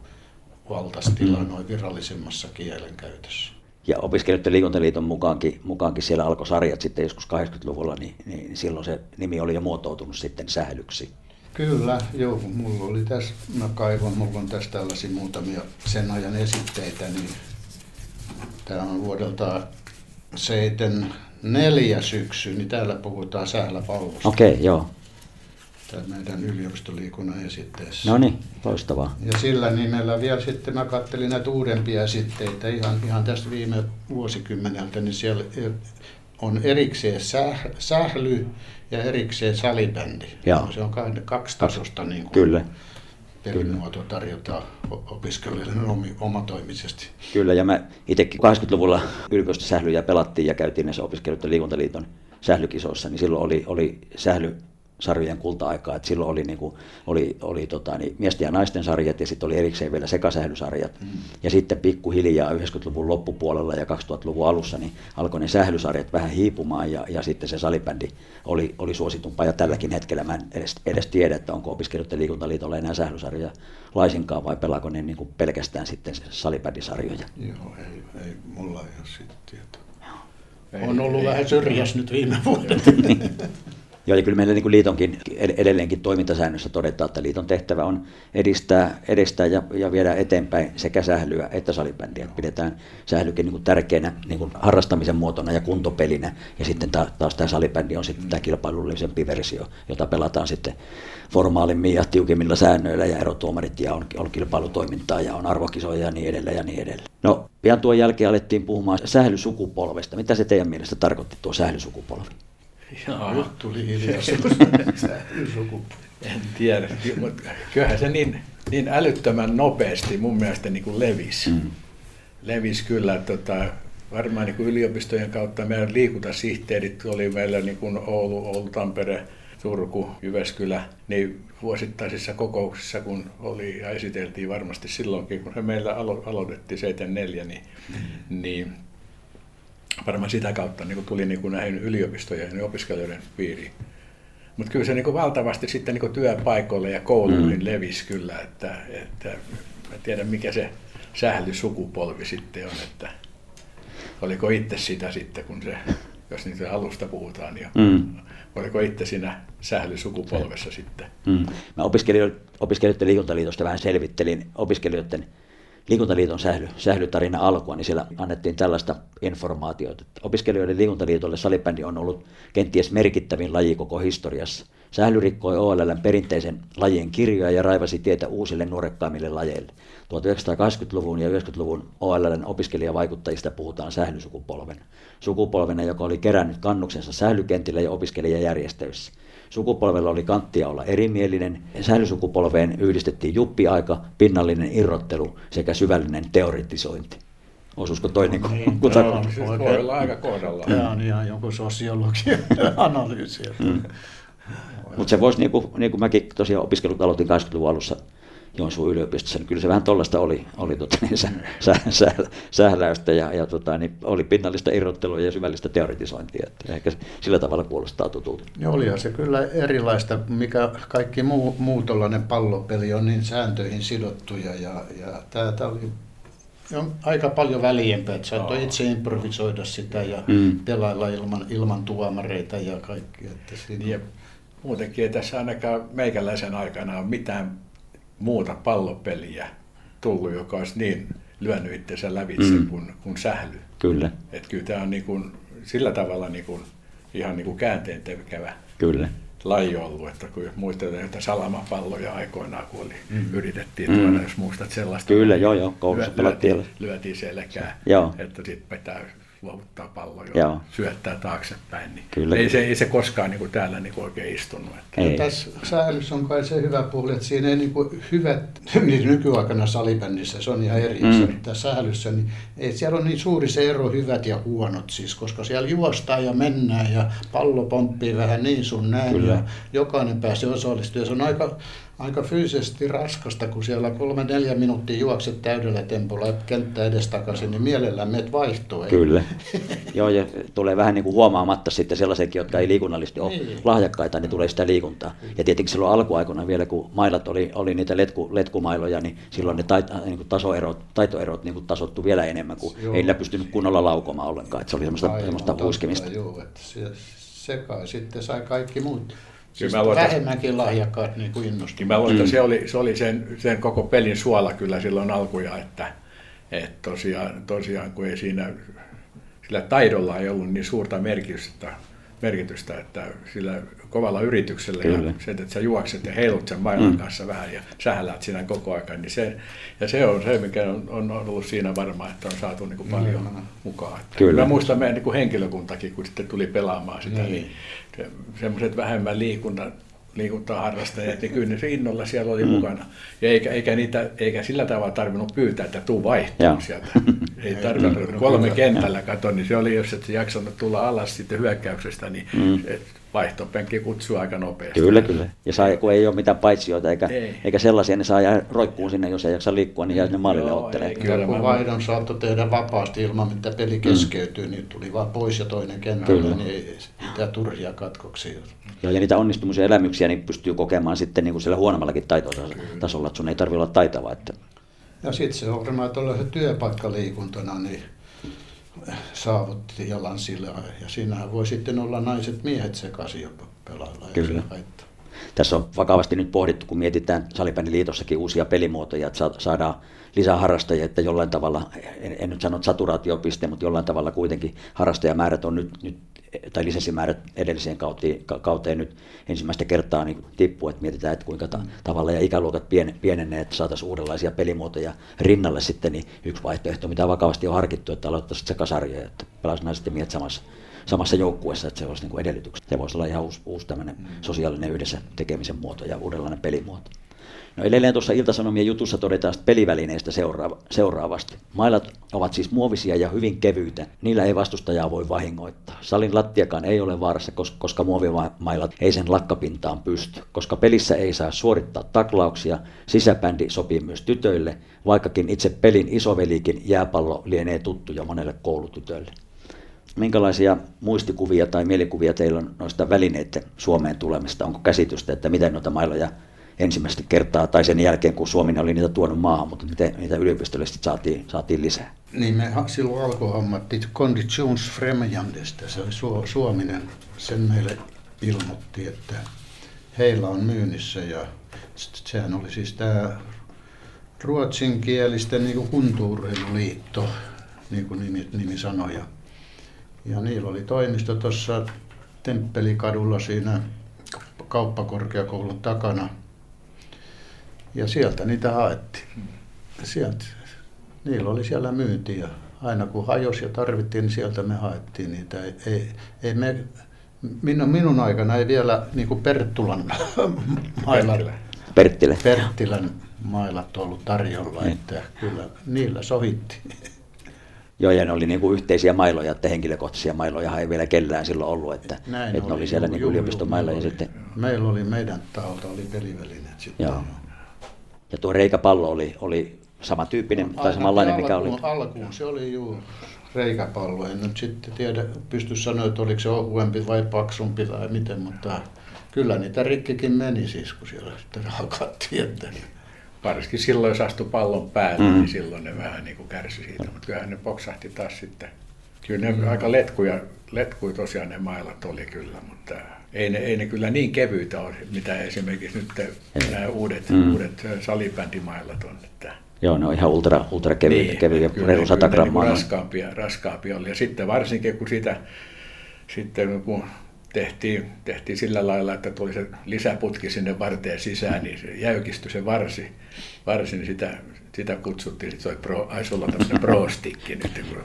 valtastila mm. noin virallisemmassa kielenkäytössä. Ja opiskelijoiden liikuntaliiton mukaankin, mukaankin siellä alkoi sarjat sitten joskus 80-luvulla, niin, niin silloin se nimi oli jo muotoutunut sitten sählyksi. Kyllä, joo. Mulla oli tässä, mä kaivon, mulla on tässä tällaisia muutamia sen ajan esitteitä, niin tämä on vuodelta 74 syksy, niin täällä puhutaan sähläpallosta. Okei, okay, joo tämä meidän yliopistoliikunnan esitteessä. No niin, loistavaa. Ja sillä nimellä vielä sitten mä kattelin näitä uudempia esitteitä ihan, ihan tästä viime vuosikymmeneltä, niin siellä on erikseen säh, sähly ja erikseen salibändi. Joo. Se on kaksi tasosta niin kuin Kyllä. pelimuoto tarjotaan opiskelijoille omatoimisesti. Kyllä, ja mä itsekin 80-luvulla yliopistosählyjä pelattiin ja käytiin näissä opiskelijoiden liikuntaliiton sählykisoissa, niin silloin oli, oli sähly sarjojen kulta-aikaa, että silloin oli, niin kuin, oli, oli tota, niin miesten ja naisten sarjat ja sitten oli erikseen vielä sekasählysarjat. Mm. Ja sitten pikkuhiljaa 90-luvun loppupuolella ja 2000-luvun alussa niin alkoi ne sählysarjat vähän hiipumaan ja, ja sitten se salibändi oli, oli suositumpaa. Ja tälläkin hetkellä mä en edes, edes tiedä, että onko opiskelijoiden liikuntaliitolla enää sählysarjoja laisinkaan vai pelaako ne niin kuin pelkästään sitten salibändisarjoja. Joo, ei, ei mulla ei ole sitten tietoa. On ollut ei, vähän syrjäs nyt viime vuodet. Joo, ja kyllä meillä niin kuin liitonkin edelleenkin toimintasäännössä todetaan, että liiton tehtävä on edistää, edistää ja, ja viedä eteenpäin sekä sählyä että salibändiä. Pidetään sählykin niin kuin tärkeänä niin kuin harrastamisen muotona ja kuntopelinä. Ja sitten taas tämä salibändi on sitten tämä kilpailullisempi versio, jota pelataan sitten formaalimmin ja tiukemmilla säännöillä ja erotuomarit ja on, on kilpailutoimintaa ja on arvokisoja ja niin edelleen ja niin edelleen. No, pian tuon jälkeen alettiin puhumaan sählysukupolvesta. Mitä se teidän mielestä tarkoitti tuo sählysukupolvi? Jaa. Nyt tuli hiljaisuus. en tiedä, mutta kyllähän se niin, niin älyttömän nopeasti mun mielestä niin kuin levisi. Mm. Levisi kyllä, tota, varmaan niin kuin yliopistojen kautta meidän liikuntasihteerit oli meillä niin kuin Oulu, Oulu, Tampere, Turku, Jyväskylä, niin vuosittaisissa kokouksissa, kun oli ja esiteltiin varmasti silloinkin, kun se meillä alo- aloitettiin 74, niin, mm. niin varmaan sitä kautta niin kuin tuli niin kuin näihin yliopistojen ja opiskelijoiden piiriin. Mutta kyllä se niin kuin valtavasti sitten niin kuin työpaikoille ja kouluihin mm. levisi kyllä, että, että mä tiedän mikä se sählysukupolvi sitten on, että oliko itse sitä sitten, kun se, jos niitä alusta puhutaan, niin mm. oliko itse siinä sählysukupolvessa sitten? Mm. Mä opiskelijoiden, opiskelijoiden liikuntaliitosta vähän selvittelin opiskelijoiden Liikuntaliiton sähly, sählytarina alkua, niin siellä annettiin tällaista informaatiota, että opiskelijoiden liikuntaliitolle salibändi on ollut kenties merkittävin laji koko historiassa. Sähly rikkoi OLLn perinteisen lajien kirjoja ja raivasi tietä uusille nuorekkaimmille lajeille. 1980-luvun ja 90-luvun OLLn opiskelijavaikuttajista puhutaan sählysukupolven. Sukupolvena, joka oli kerännyt kannuksensa sählykentillä ja opiskelijajärjestöissä. Sukupolvella oli kanttia olla erimielinen. Sählysukupolveen yhdistettiin juppiaika, pinnallinen irrottelu sekä syvällinen teoretisointi. Osuusko toi niin, niin kun joo, siis voi olla aika kohdalla. Tämä on ihan joku sosiologian analyysi. Mm. Mutta se voisi, niin kuin, niin kuin mäkin tosiaan opiskelut aloitin 80-luvun alussa Joensuun yliopistossa, niin kyllä se vähän tuollaista oli, oli tota, niin, sä, sä, sä, sähläystä ja, ja tota, niin oli pinnallista irrottelua ja syvällistä teoretisointia. Että ehkä sillä tavalla kuulostaa tutulta. Ja olihan se kyllä erilaista, mikä kaikki muu, muu pallopeli on niin sääntöihin sidottuja ja, ja tämä oli on aika paljon väliempää, että saattoi itse improvisoida sitä ja mm. pelailla ilman, ilman tuomareita ja kaikki. Että siinä... ja muutenkin ei tässä ainakaan meikäläisen aikana ole mitään muuta pallopeliä tullut, joka olisi niin lyönyt itsensä lävitse mm. kuin, kuin sähly. Kyllä. Että kyllä tämä on niin kuin, sillä tavalla niin kuin, ihan niin kuin käänteen tekevävä Kyllä. laji ollut, että kun muistetaan että salamapalloja aikoinaan, kun oli, mm. yritettiin mm. tuoda, jos muistat sellaista. Kyllä, joo, joo, koulussa lyö, lyötiin, lyötiin selkää, joo. että sitten pitää luovuttaa pallo ja syöttää taaksepäin. Niin Kyllä. Ei, se, ei se koskaan niin kuin täällä niin kuin oikein istunut. Että. Ei. Tässä säälys on kai se hyvä puoli, että siinä ei niin kuin hyvät, niin nykyaikana salibändissä se on ihan eri mm. tässä säällyssä, niin ei siellä on niin suuri se ero hyvät ja huonot siis, koska siellä juostaan ja mennään ja pallo pomppii vähän niin sun näin Kyllä. ja jokainen pääsee osallistumaan. Se on aika aika fyysisesti raskasta, kun siellä kolme neljä minuuttia juokset täydellä tempolla kenttä edestakaisin, niin mielellään meet vaihtoon. Kyllä. Joo, ja tulee vähän niin kuin huomaamatta sitten sellaisenkin, jotka ei liikunnallisesti ole niin. lahjakkaita, niin tulee sitä liikuntaa. Ja tietenkin silloin alkuaikoina vielä, kun mailat oli, oli niitä letku, letkumailoja, niin silloin ne tait, niin kuin tasoerot, taitoerot niin kuin tasottu vielä enemmän, kun Joo. ei niillä pystynyt kunnolla laukomaan ollenkaan. Että se oli semmoista, Aivan, semmoista puiskemista. Joo, että se, se kai sitten sai kaikki muut Siis mä luotan, vähemmänkin lahjakkaat niin kuin innostuivat. Niin mä luotan, mm. se oli, se oli sen, sen koko pelin suola kyllä silloin alkuja, että, että tosiaan, tosiaan kun ei siinä, sillä taidolla ei ollut niin suurta merkitystä, merkitystä että sillä kovalla yrityksellä Kyllä. ja se, että sä juokset ja heilut sen mailan mm. kanssa vähän ja sähällät siinä koko ajan, niin se, ja se on se, mikä on, on ollut siinä varmaan, että on saatu niin kuin paljon mm. mukaan. Että Kyllä. Mä muistan meidän niin kuin henkilökuntakin, kun sitten tuli pelaamaan sitä, niin, niin semmoiset vähemmän liikunta, liikuntaharrastajat, niin kyllä se innolla siellä oli mm. mukana. Ja eikä, eikä, niitä, eikä sillä tavalla tarvinnut pyytää, että tuu vaihtoon sieltä. Ei tarvinnut kolme kentällä kato, niin se oli, jos et jaksanut tulla alas sitten hyökkäyksestä, niin mm. vaihtopenkki kutsuu aika nopeasti. Kyllä, kyllä. Ja saa, kun ei ole mitään paitsioita eikä, Ei. eikä sellaisia, niin saa jäädä roikkuun sinne, jos ei jaksa liikkua, niin jää sinne maalille Joo, ottelee. ei, Kyllä, kun mä- vaihdon saattoi tehdä vapaasti ilman, että peli keskeytyy, niin tuli vaan pois ja toinen kentällä, Kyllä. niin ei mitään turhia katkoksia. Joo, ja niitä onnistumisia elämyksiä niin pystyy kokemaan sitten niin kuin siellä huonommallakin taitotasolla, että sun ei tarvitse olla taitava. Että, Ja sitten se on varmaan tuollaisen työpaikkaliikuntana, niin saavutti jalan sillä ja siinähän voi sitten olla naiset miehet sekaisin jopa pelailla. Kyllä. haittaa. tässä on vakavasti nyt pohdittu, kun mietitään Salibändiliitossakin uusia pelimuotoja, että sa- saadaan lisää harrastajia, että jollain tavalla, en, en nyt sano saturaatiopiste, mutta jollain tavalla kuitenkin harrastajamäärät on nyt, nyt tai lisenssimäärät edelliseen kauteen, ka- kauteen nyt ensimmäistä kertaa niin tippuu, että mietitään, että kuinka ta- tavalla ja ikäluokat pien, pienenee, että saataisiin uudenlaisia pelimuotoja rinnalle sitten, niin yksi vaihtoehto, mitä vakavasti on harkittu, että aloittaisiin sekasarjoja, että pelaisi naiset ja miehet samassa, samassa joukkueessa, että se olisi niin edellytykset. Se voisi olla ihan uusi, uusi tämmöinen sosiaalinen yhdessä tekemisen muoto ja uudenlainen pelimuoto. No edelleen tuossa Iltasanomien jutussa todetaan pelivälineistä seuraava, seuraavasti. Mailat ovat siis muovisia ja hyvin kevyitä. Niillä ei vastustajaa voi vahingoittaa. Salin lattiakaan ei ole vaarassa, kos- koska muovimailat ei sen lakkapintaan pysty. Koska pelissä ei saa suorittaa taklauksia, sisäbändi sopii myös tytöille, vaikkakin itse pelin isovelikin jääpallo lienee tuttu jo monelle koulutytölle. Minkälaisia muistikuvia tai mielikuvia teillä on noista välineiden Suomeen tulemista? Onko käsitystä, että miten noita mailoja ensimmäistä kertaa tai sen jälkeen, kun Suomi oli niitä tuonut maahan, mutta miten niitä yliopistollisesti saatiin, saatiin lisää? Niin me silloin alkoi hommattiin Konditionsfrämjandesta, se oli su- Suominen, sen meille ilmoitti, että heillä on myynnissä ja sehän oli siis tämä ruotsinkielisten niin kuntuurheiluliitto, niin kuin nimi, nimi sanoi. Ja, ja niillä oli toimisto tuossa Temppelikadulla siinä kauppakorkeakoulun takana. Ja sieltä niitä haettiin. Sieltä, niillä oli siellä myynti ja aina kun hajosi ja tarvittiin, niin sieltä me haettiin niitä. Ei, ei, ei me, minun, minun aikana ei vielä niin kuin Perttulan mailat, Perttilä. Perttilän mailat ollut tarjolla, Niin. että kyllä niillä sohittiin. Joo, ja ne oli niin kuin yhteisiä mailoja, että henkilökohtaisia mailoja ei vielä kellään silloin ollut, että, Näin että ne oli siellä juu, niin juu, yliopiston juu, mailla ja sitten oli, Meillä oli meidän taholta oli pelivälineet sitten. Joo. Ja tuo reikäpallo oli, oli samantyyppinen tai Ainakin samanlainen, mikä oli. alkuun, Alkuun se oli juu reikäpallo. En nyt sitten tiedä, pysty sanoa, että oliko se ohuempi vai paksumpi tai miten, mutta kyllä niitä rikkikin meni siis, kun siellä sitten hakattiin. Että Varsinkin silloin, jos astui pallon päälle, Mm. mm. niin silloin ne vähän niin kuin kärsi siitä. Mutta kyllähän ne poksahti taas sitten. Kyllä ne mm. aika letkuja, letkuja tosiaan ne mailat oli kyllä, mutta ei ne, ei ne kyllä niin kevyitä ole, mitä esimerkiksi nyt nämä uudet, Mm. uudet salibändimailat on. Että Joo, ne on ihan ultra, ultra kevyitä, niin, kevyitä kyllä reilu ne- 100 kyllä ne grammaa. niin raskaampia, raskaampia oli. Ja sitten varsinkin kun sitä, sitten kun tehtiin, tehtiin sillä lailla, että tuli se lisäputki sinne varteen sisään, niin se jäykistyi se varsi, varsi niin sitä, sitä kutsuttiin, että se oli pro, ai sulla on tämmöinen pro-stikki nyt, kun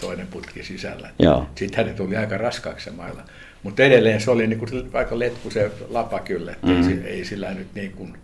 toinen putki sisällä. Joo. Sitten ne tuli aika raskaaksi se mailla. Mutta edelleen se oli niin kuin aika letku se lapa kyllä, että Mm. ei, si- ei sillä nyt niin, kuin,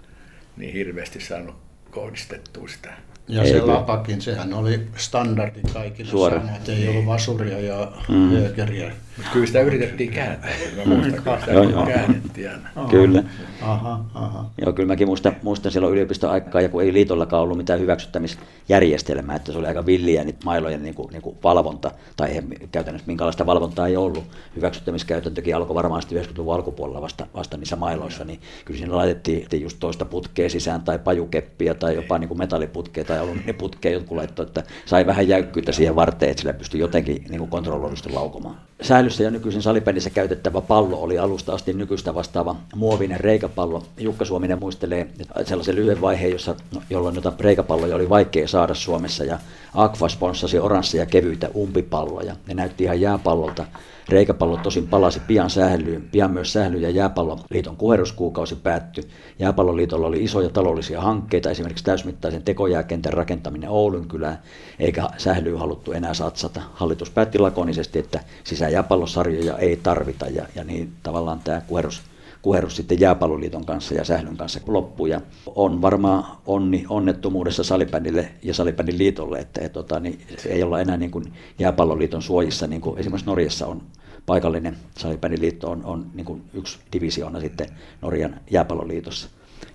niin hirveästi saanut kohdistettua sitä. Ja Ei se kyllä. lapakin, sehän oli standardi kaikille Suora. samat, ei ollut vasuria ja Mm. höökeriä. Mutta kyllä sitä yritettiin kääntää. Mä muistan, kyllä sitä Joo, joo. käännettiin aina. Kyllä. Aha, aha. Joo, kyllä mäkin muistan, muistan silloin yliopiston aikaa, ja kun ei liitollakaan ollut mitään hyväksyttämisjärjestelmää, että se oli aika villiä niitä mailojen niin kuin, niin kuin valvonta, tai eihän käytännössä minkälaista valvontaa ei ollut. Hyväksyttämiskäytäntökin alkoi varmaan sitten 90-luvun alkupuolella vasta, vasta niissä mailoissa, niin kyllä siinä laitettiin just toista putkea sisään, tai pajukeppiä, tai jopa niin kuin metalliputkea, tai aluminiputkea jotkut laittoi, että sai vähän jäykkyyttä siihen varteen, että sillä pystyi jotenkin niin kuin kontrolloidusti laukomaan. Säilyssä ja nykyisin salipännissä käytettävä pallo oli alusta asti nykyistä vastaava muovinen reikäpallo. Jukka Suominen muistelee sellaisen lyhyen vaiheen, jossa, no, jolloin noita reikäpalloja oli vaikea saada Suomessa ja Aqua sponssasi oransseja kevyitä umpipalloja. Ne näytti ihan jääpallolta. Reikäpallo tosin palasi pian sählyyn. Pian myös sähly- ja jääpalloliiton kuheruskuukausi päättyi. Jääpalloliitolla oli isoja taloudellisia hankkeita, esimerkiksi täysmittaisen tekojääkentän rakentaminen Oulun kylään, eikä sählyyn haluttu enää satsata. Hallitus päätti lakonisesti, että sisäjääpallosarjoja ei tarvita, ja, ja niin tavallaan tämä kuherus kuherus sitten Jääpalloliiton kanssa ja Sählyn kanssa loppui. Ja on varmaan onni onnettomuudessa salibändille ja salibändin liitolle, että et, tota, niin, ei olla enää niin kuin Jääpalloliiton suojissa, niin kuin esimerkiksi Norjassa on paikallinen salibändiliitto on, on niin kuin yksi divisioona sitten Norjan jääpalloliitossa.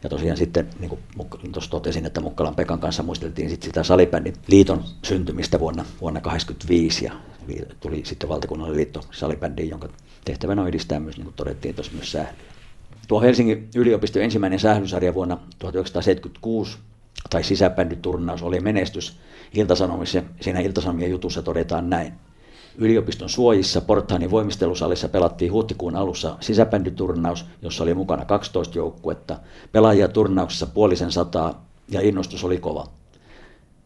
Ja tosiaan sitten, niin kuin tuossa totesin, että Mukkalan Pekan kanssa muisteltiin sitten sitä salibändin liiton syntymistä vuonna, vuonna 1985 ja tuli sitten valtakunnallinen liitto salibändiin, jonka tehtävänä on edistää myös, niin kuin todettiin tuossa myös sählyä. Tuo Helsingin yliopiston ensimmäinen sählysarja vuonna 1976 tai sisäbändyturnaus oli menestys Iltasanomissa. Siinä Iltasanomien jutussa todetaan näin. Yliopiston suojissa Porthaanin voimistelusalissa pelattiin huhtikuun alussa sisäbändyturnaus, jossa oli mukana 12 joukkuetta. Pelaajia turnauksessa puolisen sataa ja innostus oli kova.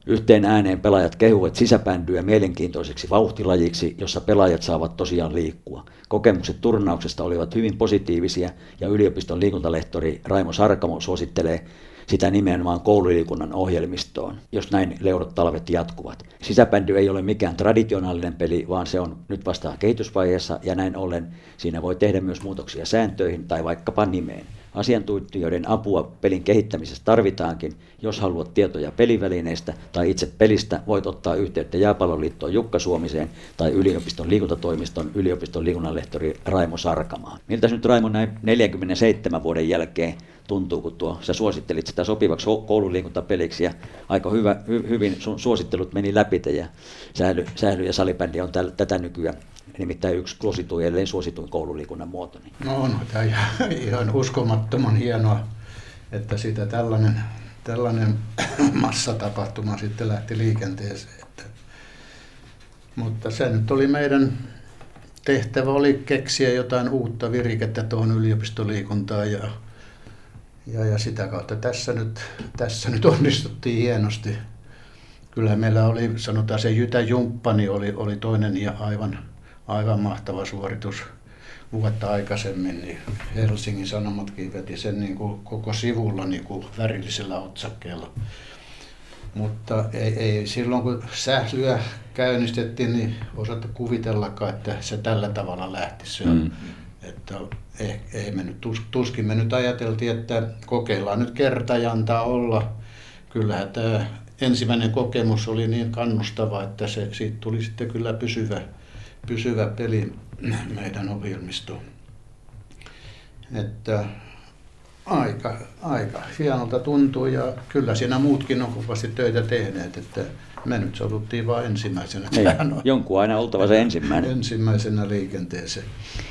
Yhteen ääneen pelaajat kehuvat sisäbändyä mielenkiintoiseksi vauhtilajiksi, jossa pelaajat saavat tosiaan liikkua. Kokemukset turnauksesta olivat hyvin positiivisia ja yliopiston liikuntalehtori Raimo Sarkamo suosittelee sitä nimenomaan koululiikunnan ohjelmistoon, jos näin leudot talvet jatkuvat. Sisäbändy ei ole mikään traditionaalinen peli, vaan se on nyt vasta kehitysvaiheessa ja näin ollen siinä voi tehdä myös muutoksia sääntöihin tai vaikkapa nimeen. Asiantuntijoiden apua pelin kehittämisessä tarvitaankin. Jos haluat tietoja pelivälineistä tai itse pelistä, voit ottaa yhteyttä Jääpalloliittoon Jukka Suomiseen tai yliopiston liikuntatoimiston yliopiston liikunnanlehtori Raimo Sarkamaan. Miltä nyt Raimo näin 47 vuoden jälkeen tuntuu, kun tuo, sä suosittelit sitä sopivaksi koululiikuntapeliksi ja aika hyvä, hy, hyvin sun suosittelut meni läpi ja sähly, sähly ja salibändi on täl, tätä nykyään nimittäin yksi suosituin, ellei suosituin koululiikunnan muoto. Niin. No on tämä ihan uskomattoman hienoa, että sitä tällainen, tällainen massatapahtuma sitten lähti liikenteeseen. Että, mutta se nyt oli meidän tehtävä oli keksiä jotain uutta virikettä tuohon yliopistoliikuntaan ja, ja, ja sitä kautta tässä nyt, tässä nyt onnistuttiin hienosti. Kyllä meillä oli, sanotaan se Jytä Jumppani oli, oli toinen ja aivan, aivan mahtava suoritus vuotta aikaisemmin, niin Helsingin Sanomatkin veti sen niin kuin koko sivulla niin kuin värillisellä otsakkeella. Mutta ei, ei silloin kun sählyä käynnistettiin, niin osattu kuvitellakaan, että se tällä tavalla lähtisi. Mm. Että ei, ei me nyt, tuskin me nyt ajateltiin, että kokeillaan nyt kerta ja antaa olla. Kyllähän tämä ensimmäinen kokemus oli niin kannustava, että se, siitä tuli sitten kyllä pysyvä, pysyvä peli meidän ohjelmistoon. Että aika, aika hienolta tuntuu ja kyllä siinä muutkin on kovasti töitä tehneet, että me nyt sovuttiin vain ensimmäisenä. Niin, jonkun aina oltava se ensimmäinen. Ensimmäisenä liikenteeseen.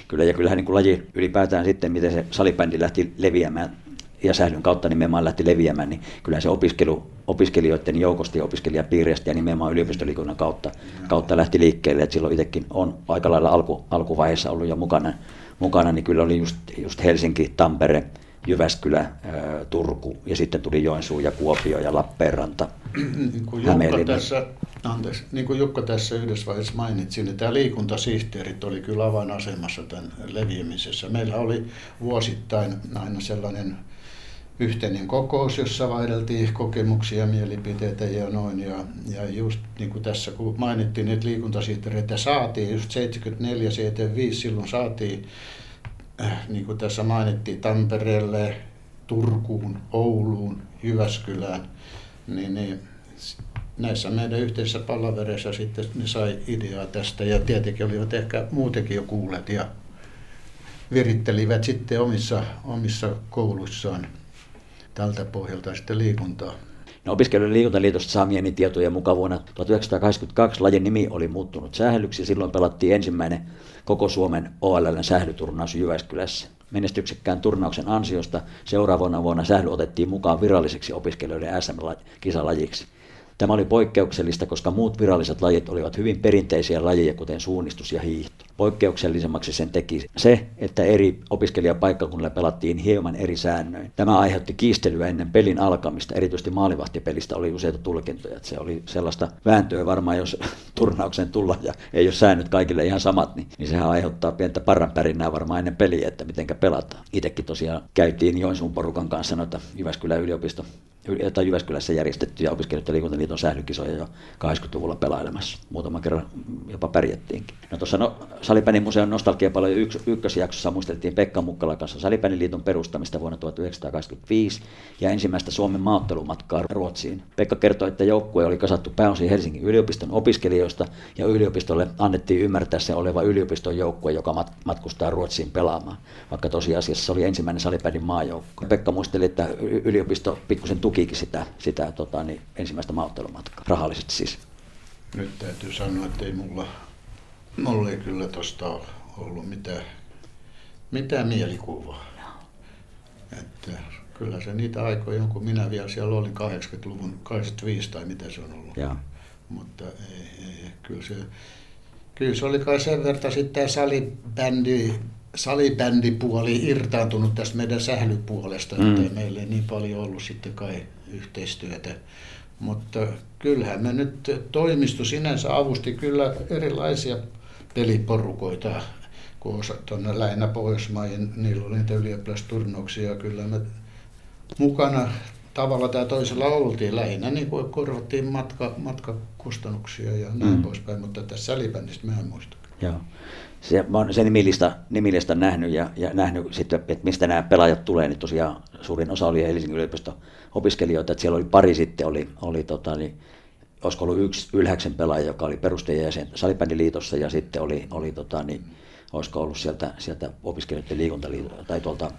Kyllä ja kyllähän niin kuin laji ylipäätään sitten, miten se salibändi lähti leviämään ja sählyn kautta nimenomaan lähti leviämään, niin kyllä se opiskelu, opiskelijoiden joukosta ja opiskelijapiiristä ja nimenomaan yliopistoliikunnan kautta, kautta lähti liikkeelle. Et silloin itsekin on aika lailla alku, alkuvaiheessa ollut jo mukana, mukana, niin kyllä oli just, just Helsinki, Tampere, Jyväskylä, Turku ja sitten tuli Joensuu ja Kuopio ja Lappeenranta, niin kuin Jukka tässä, anteeksi, niin kuin Jukka tässä yhdessä vaiheessa mainitsi, niin tämä liikuntasihteerit oli kyllä avainasemassa tämän leviämisessä. Meillä oli vuosittain aina sellainen yhteinen kokous, jossa vaihdeltiin kokemuksia, mielipiteitä ja noin. Ja, ja just niin kuin tässä kun mainittiin, että liikuntasihteereitä saatiin, just 74, 75 silloin saatiin, äh, niin kuin tässä mainittiin, Tampereelle, Turkuun, Ouluun, Jyväskylään, niin, niin näissä meidän yhteisissä palavereissa sitten ne sai ideaa tästä. Ja tietenkin olivat ehkä muutenkin jo kuulleet ja virittelivät sitten omissa, omissa kouluissaan tältä pohjalta sitten liikuntaa. No, opiskelijoiden liikuntaliitosta saamieni tietojen mukaan vuonna 1982 lajin nimi oli muuttunut sählyksi. Silloin pelattiin ensimmäinen koko Suomen OLLn sählyturnaus Jyväskylässä. Menestyksekkään turnauksen ansiosta seuraavana vuonna sähly otettiin mukaan viralliseksi opiskelijoiden SM-kisalajiksi. Tämä oli poikkeuksellista, koska muut viralliset lajit olivat hyvin perinteisiä lajeja, kuten suunnistus ja hiihto. Poikkeuksellisemmaksi sen teki se, että eri opiskelijapaikkakunnilla pelattiin hieman eri säännöin. Tämä aiheutti kiistelyä ennen pelin alkamista, erityisesti maalivahtipelistä oli useita tulkintoja. Että se oli sellaista vääntöä varmaan, jos turnauksen tulla ja ei ole säännöt kaikille ihan samat, niin, niin sehän aiheuttaa pientä parranpärinnää varmaan ennen peliä, että miten pelataan. Itsekin tosiaan käytiin Joensuun porukan kanssa noita Jyväskylän yliopiston tai Jyväskylässä järjestettyjä opiskelijoiden liikuntaliiton sählykisoja jo 80-luvulla pelailemassa. Muutama kerran jopa pärjättiinkin. No tuossa no, Salipänin museon nostalgiapalojen yks, ykkösjaksossa muisteltiin Pekka Mukkalan kanssa Salipänin liiton perustamista vuonna 1925 ja ensimmäistä Suomen maattelumatkaa Ruotsiin. Pekka kertoi, että joukkue oli kasattu pääosin Helsingin yliopiston opiskelijoista ja yliopistolle annettiin ymmärtää sen oleva yliopiston joukkue, joka mat- matkustaa Ruotsiin pelaamaan, vaikka tosiasiassa se oli ensimmäinen Salipänin maajoukkue. Pekka muisteli, että yliopisto pikkusen tukikin sitä, sitä tota, niin ensimmäistä maaottelumatkaa, rahallisesti siis. Nyt täytyy sanoa, että ei mulla, mulla ei kyllä tuosta ollut mitään, mitään mielikuvaa. Että kyllä se niitä aikoja on, kun minä vielä siellä olin 80-luvun, 85 tai mitä se on ollut. Ja. Mutta ei, ei, kyllä se, kyllä se oli kai sen verran sitten salibändi, salibändipuoli irtaantunut tästä meidän sählypuolesta, mm. että meillä ei niin paljon ollut sitten kai yhteistyötä. Mutta kyllähän me nyt toimisto sinänsä avusti kyllä erilaisia peliporukoita, kun tuonne lähinnä Pohjoismaiden, niillä oli niitä ylioppilasturnauksia, kyllä me mukana tavalla tai toisella oltiin lähinnä, niin kuin korvattiin matka, matkakustannuksia ja näin mm. poispäin, mutta tässä sälibändistä mä en muista. Joo. Se, mä olen sen nimilista, nimilista nähnyt ja, ja nähnyt sitten, että mistä nämä pelaajat tulee, niin tosiaan suurin osa oli Helsingin yliopiston opiskelijoita, että siellä oli pari sitten, oli, oli tota, niin, olisiko ollut yksi ylhäksen pelaaja, joka oli perustajajäsen Salibändiliitossa ja sitten oli, oli tota, niin, olisiko ollut sieltä, sieltä opiskelijoiden liikuntaliitosta tai tuolta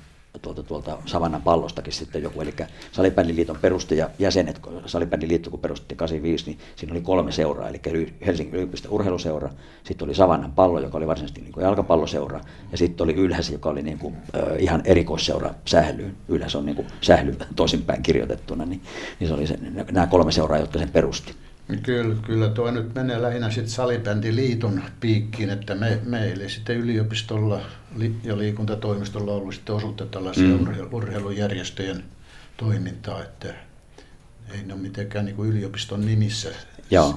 tuolta, tuolta Savannan pallostakin sitten joku, eli Salibändiliiton perustaja jäsenet, Salibändiliitto kun perustettiin 85, niin siinä oli kolme seuraa, eli Helsingin yliopiston urheiluseura, sitten oli Savannan pallo, joka oli varsinaisesti niin kuin jalkapalloseura, ja sitten oli Ylhäs, joka oli niin kuin, äh, ihan erikoisseura sählyyn. Ylhäs on niin kuin sähly toisinpäin kirjoitettuna, niin, niin se oli se, nämä kolme seuraa, jotka sen perusti. Kyllä, kyllä tuo nyt menee lähinnä sitten salibändiliiton piikkiin, että me, meillä sitten yliopistolla ja liikuntatoimistolla on ollut sitten osuutta tällaisia mm. urheilujärjestöjen toimintaa, että ei ne ole mitenkään niin kuin yliopiston nimissä Joo,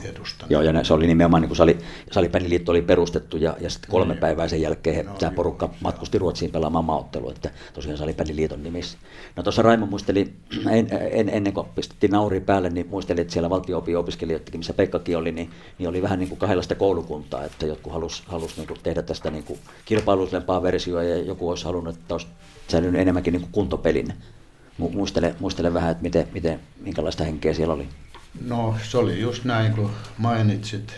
joo ja se oli nimenomaan niin kuin sali, salipäniliitto oli perustettu ja, ja sitten kolme niin. päivää sen jälkeen he, no, tämä porukka matkusti Ruotsiin pelaamaan maaottelu, että tosiaan salipäniliiton nimissä. No tuossa Raimo muisteli, en, en, ennen kuin pistettiin nauri päälle, niin muisteli, että siellä valtio opiskelijoidenkin, missä Pekkakin oli, niin, niin oli vähän niin kuin kahdenlaista koulukuntaa, että jotkut halusi halus niin tehdä tästä niin kuin kilpailullisempaa versioa ja joku olisi halunnut, että olisi säilynyt enemmänkin niin kuin kuntopelin. Muistele, muistele vähän, että miten, miten, minkälaista henkeä siellä oli. No se oli just näin kuin mainitsit.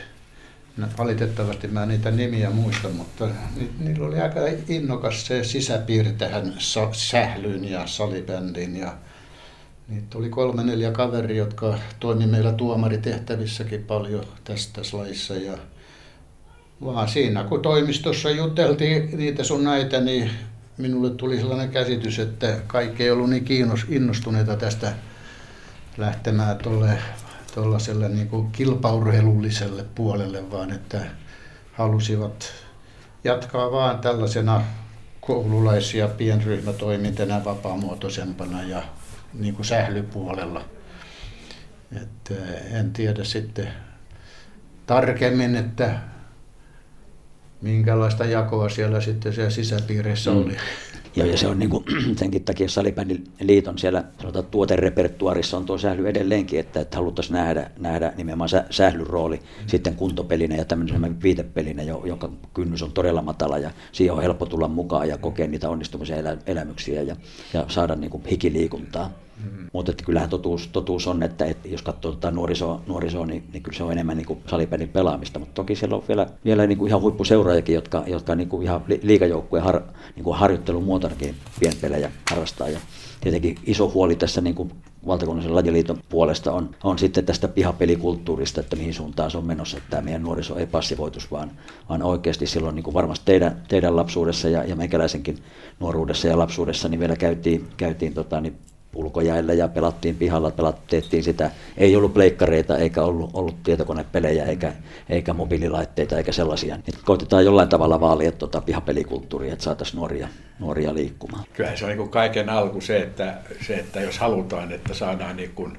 Valitettavasti mä niitä nimiä muista, mutta ni, niillä oli aika innokas se sisäpiiri tähän sählyyn ja salibändiin. Ja niitä oli kolme neljä kaveri, jotka toimi meillä tuomaritehtävissäkin paljon tästä lajissa. Ja vaan siinä kun toimistossa juteltiin niitä sun näitä, niin minulle tuli sellainen käsitys, että kaikki ei ollut niin innostuneita tästä lähtemään tuolle tuollaiselle niin kuin kilpaurheilulliselle puolelle, vaan että halusivat jatkaa vaan tällaisena koululaisia pienryhmätoimintana vapaamuotoisempana ja niin kuin sählypuolella. että en tiedä sitten tarkemmin, että minkälaista jakoa siellä sitten siellä sisäpiirissä mm. oli. Ja, ja se on niin kuin, senkin takia Salibändin liiton siellä sanotaan, tuoterepertuarissa on tuo sähly edelleenkin, että, että haluttaisiin nähdä, nähdä nimenomaan sä, sählyn rooli mm. sitten kuntopelinä ja tämmöisenä viitepelinä, jonka kynnys on todella matala ja siihen on helppo tulla mukaan ja kokea niitä onnistumisia elä, elämyksiä ja, ja saada niin kuin hikiliikuntaa. Mm-hmm. Mutta kyllähän totuus, totuus on, että, että jos katsoo tota nuorisoa, nuorisoa niin, niin kyllä se on enemmän niin kuin salipelin pelaamista. Mutta toki siellä on vielä, vielä niin kuin ihan huippuseuraajakin, jotka, jotka niin kuin ihan liikajoukkueen har, niin kuin harjoittelun muotonakin pienpelejä harrastaa. Ja tietenkin iso huoli tässä niin kuin valtakunnallisen lajiliiton puolesta on, on sitten tästä pihapelikulttuurista, että mihin suuntaan se on menossa, että tämä meidän nuoriso ei passivoitus, vaan, vaan oikeasti silloin niin kuin varmasti teidän, teidän lapsuudessa ja, ja meikäläisenkin nuoruudessa ja lapsuudessa niin vielä käytiin, käytiin tota, niin ulkojäillä ja pelattiin pihalla, pelattiin sitä. Ei ollut pleikkareita eikä ollut, ollut tietokonepelejä eikä, eikä mobiililaitteita eikä sellaisia. Nyt koitetaan jollain tavalla vaalia tuota pihapelikulttuuria, että saataisiin nuoria, nuoria liikkumaan. Kyllähän se on niin kaiken alku se että, se, että jos halutaan, että saadaan niin kuin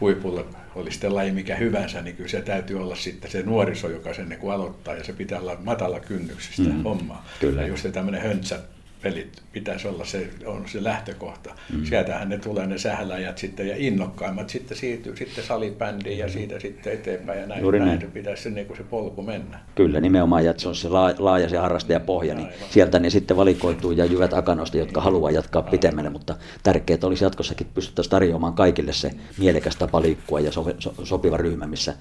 huipulla, oli sitten laji mikä hyvänsä, niin kyllä se täytyy olla sitten se nuoriso, joka sen niin kuin aloittaa ja se pitää olla matala kynnyksistä mm, hommaa. Kyllä. Ja just tämmöinen höntsä pelit pitäisi olla se, on se lähtökohta. Mm. Sieltähän ne tulee ne sähläjät sitten ja innokkaimmat sitten siirtyy sitten salibändiin ja siitä sitten eteenpäin ja näin, Juuri näin. näin. Pitäisi se, niin kuin se polku mennä. Kyllä, nimenomaan, että se on se laaja se harrastajapohja, niin Aivan. sieltä ne sitten valikoituu ja jyvät akanoista, jotka haluaa jatkaa Aivan. pitemmälle, mutta tärkeää olisi jatkossakin pystyttäisiin tarjoamaan kaikille se mielekäs tapa liikkua ja so, so, sopiva ryhmä, missä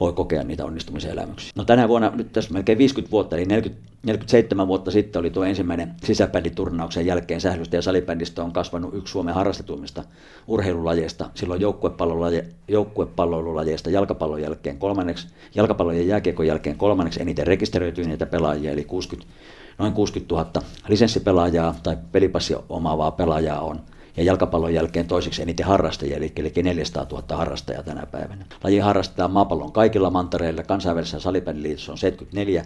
voi kokea niitä onnistumisen elämyksiä. No tänä vuonna, nyt tässä melkein 50 vuotta, eli 40, 47 vuotta sitten oli tuo ensimmäinen sisäbänditurnauksen jälkeen sählystä ja salibändistä on kasvanut yksi Suomen harrastetuimmista urheilulajeista, silloin joukkuepalloilulajeista jalkapallon jälkeen kolmanneksi, jalkapallon ja jääkiekon jälkeen kolmanneksi eniten rekisteröityneitä pelaajia, eli 60, noin 60 000 lisenssipelaajaa tai pelipassia omaavaa pelaajaa on ja jalkapallon jälkeen toiseksi eniten harrastajia, eli, eli 400 000 harrastajaa tänä päivänä. Laji harrastetaan maapallon kaikilla mantereilla, kansainvälisessä salibändiliitossa on 74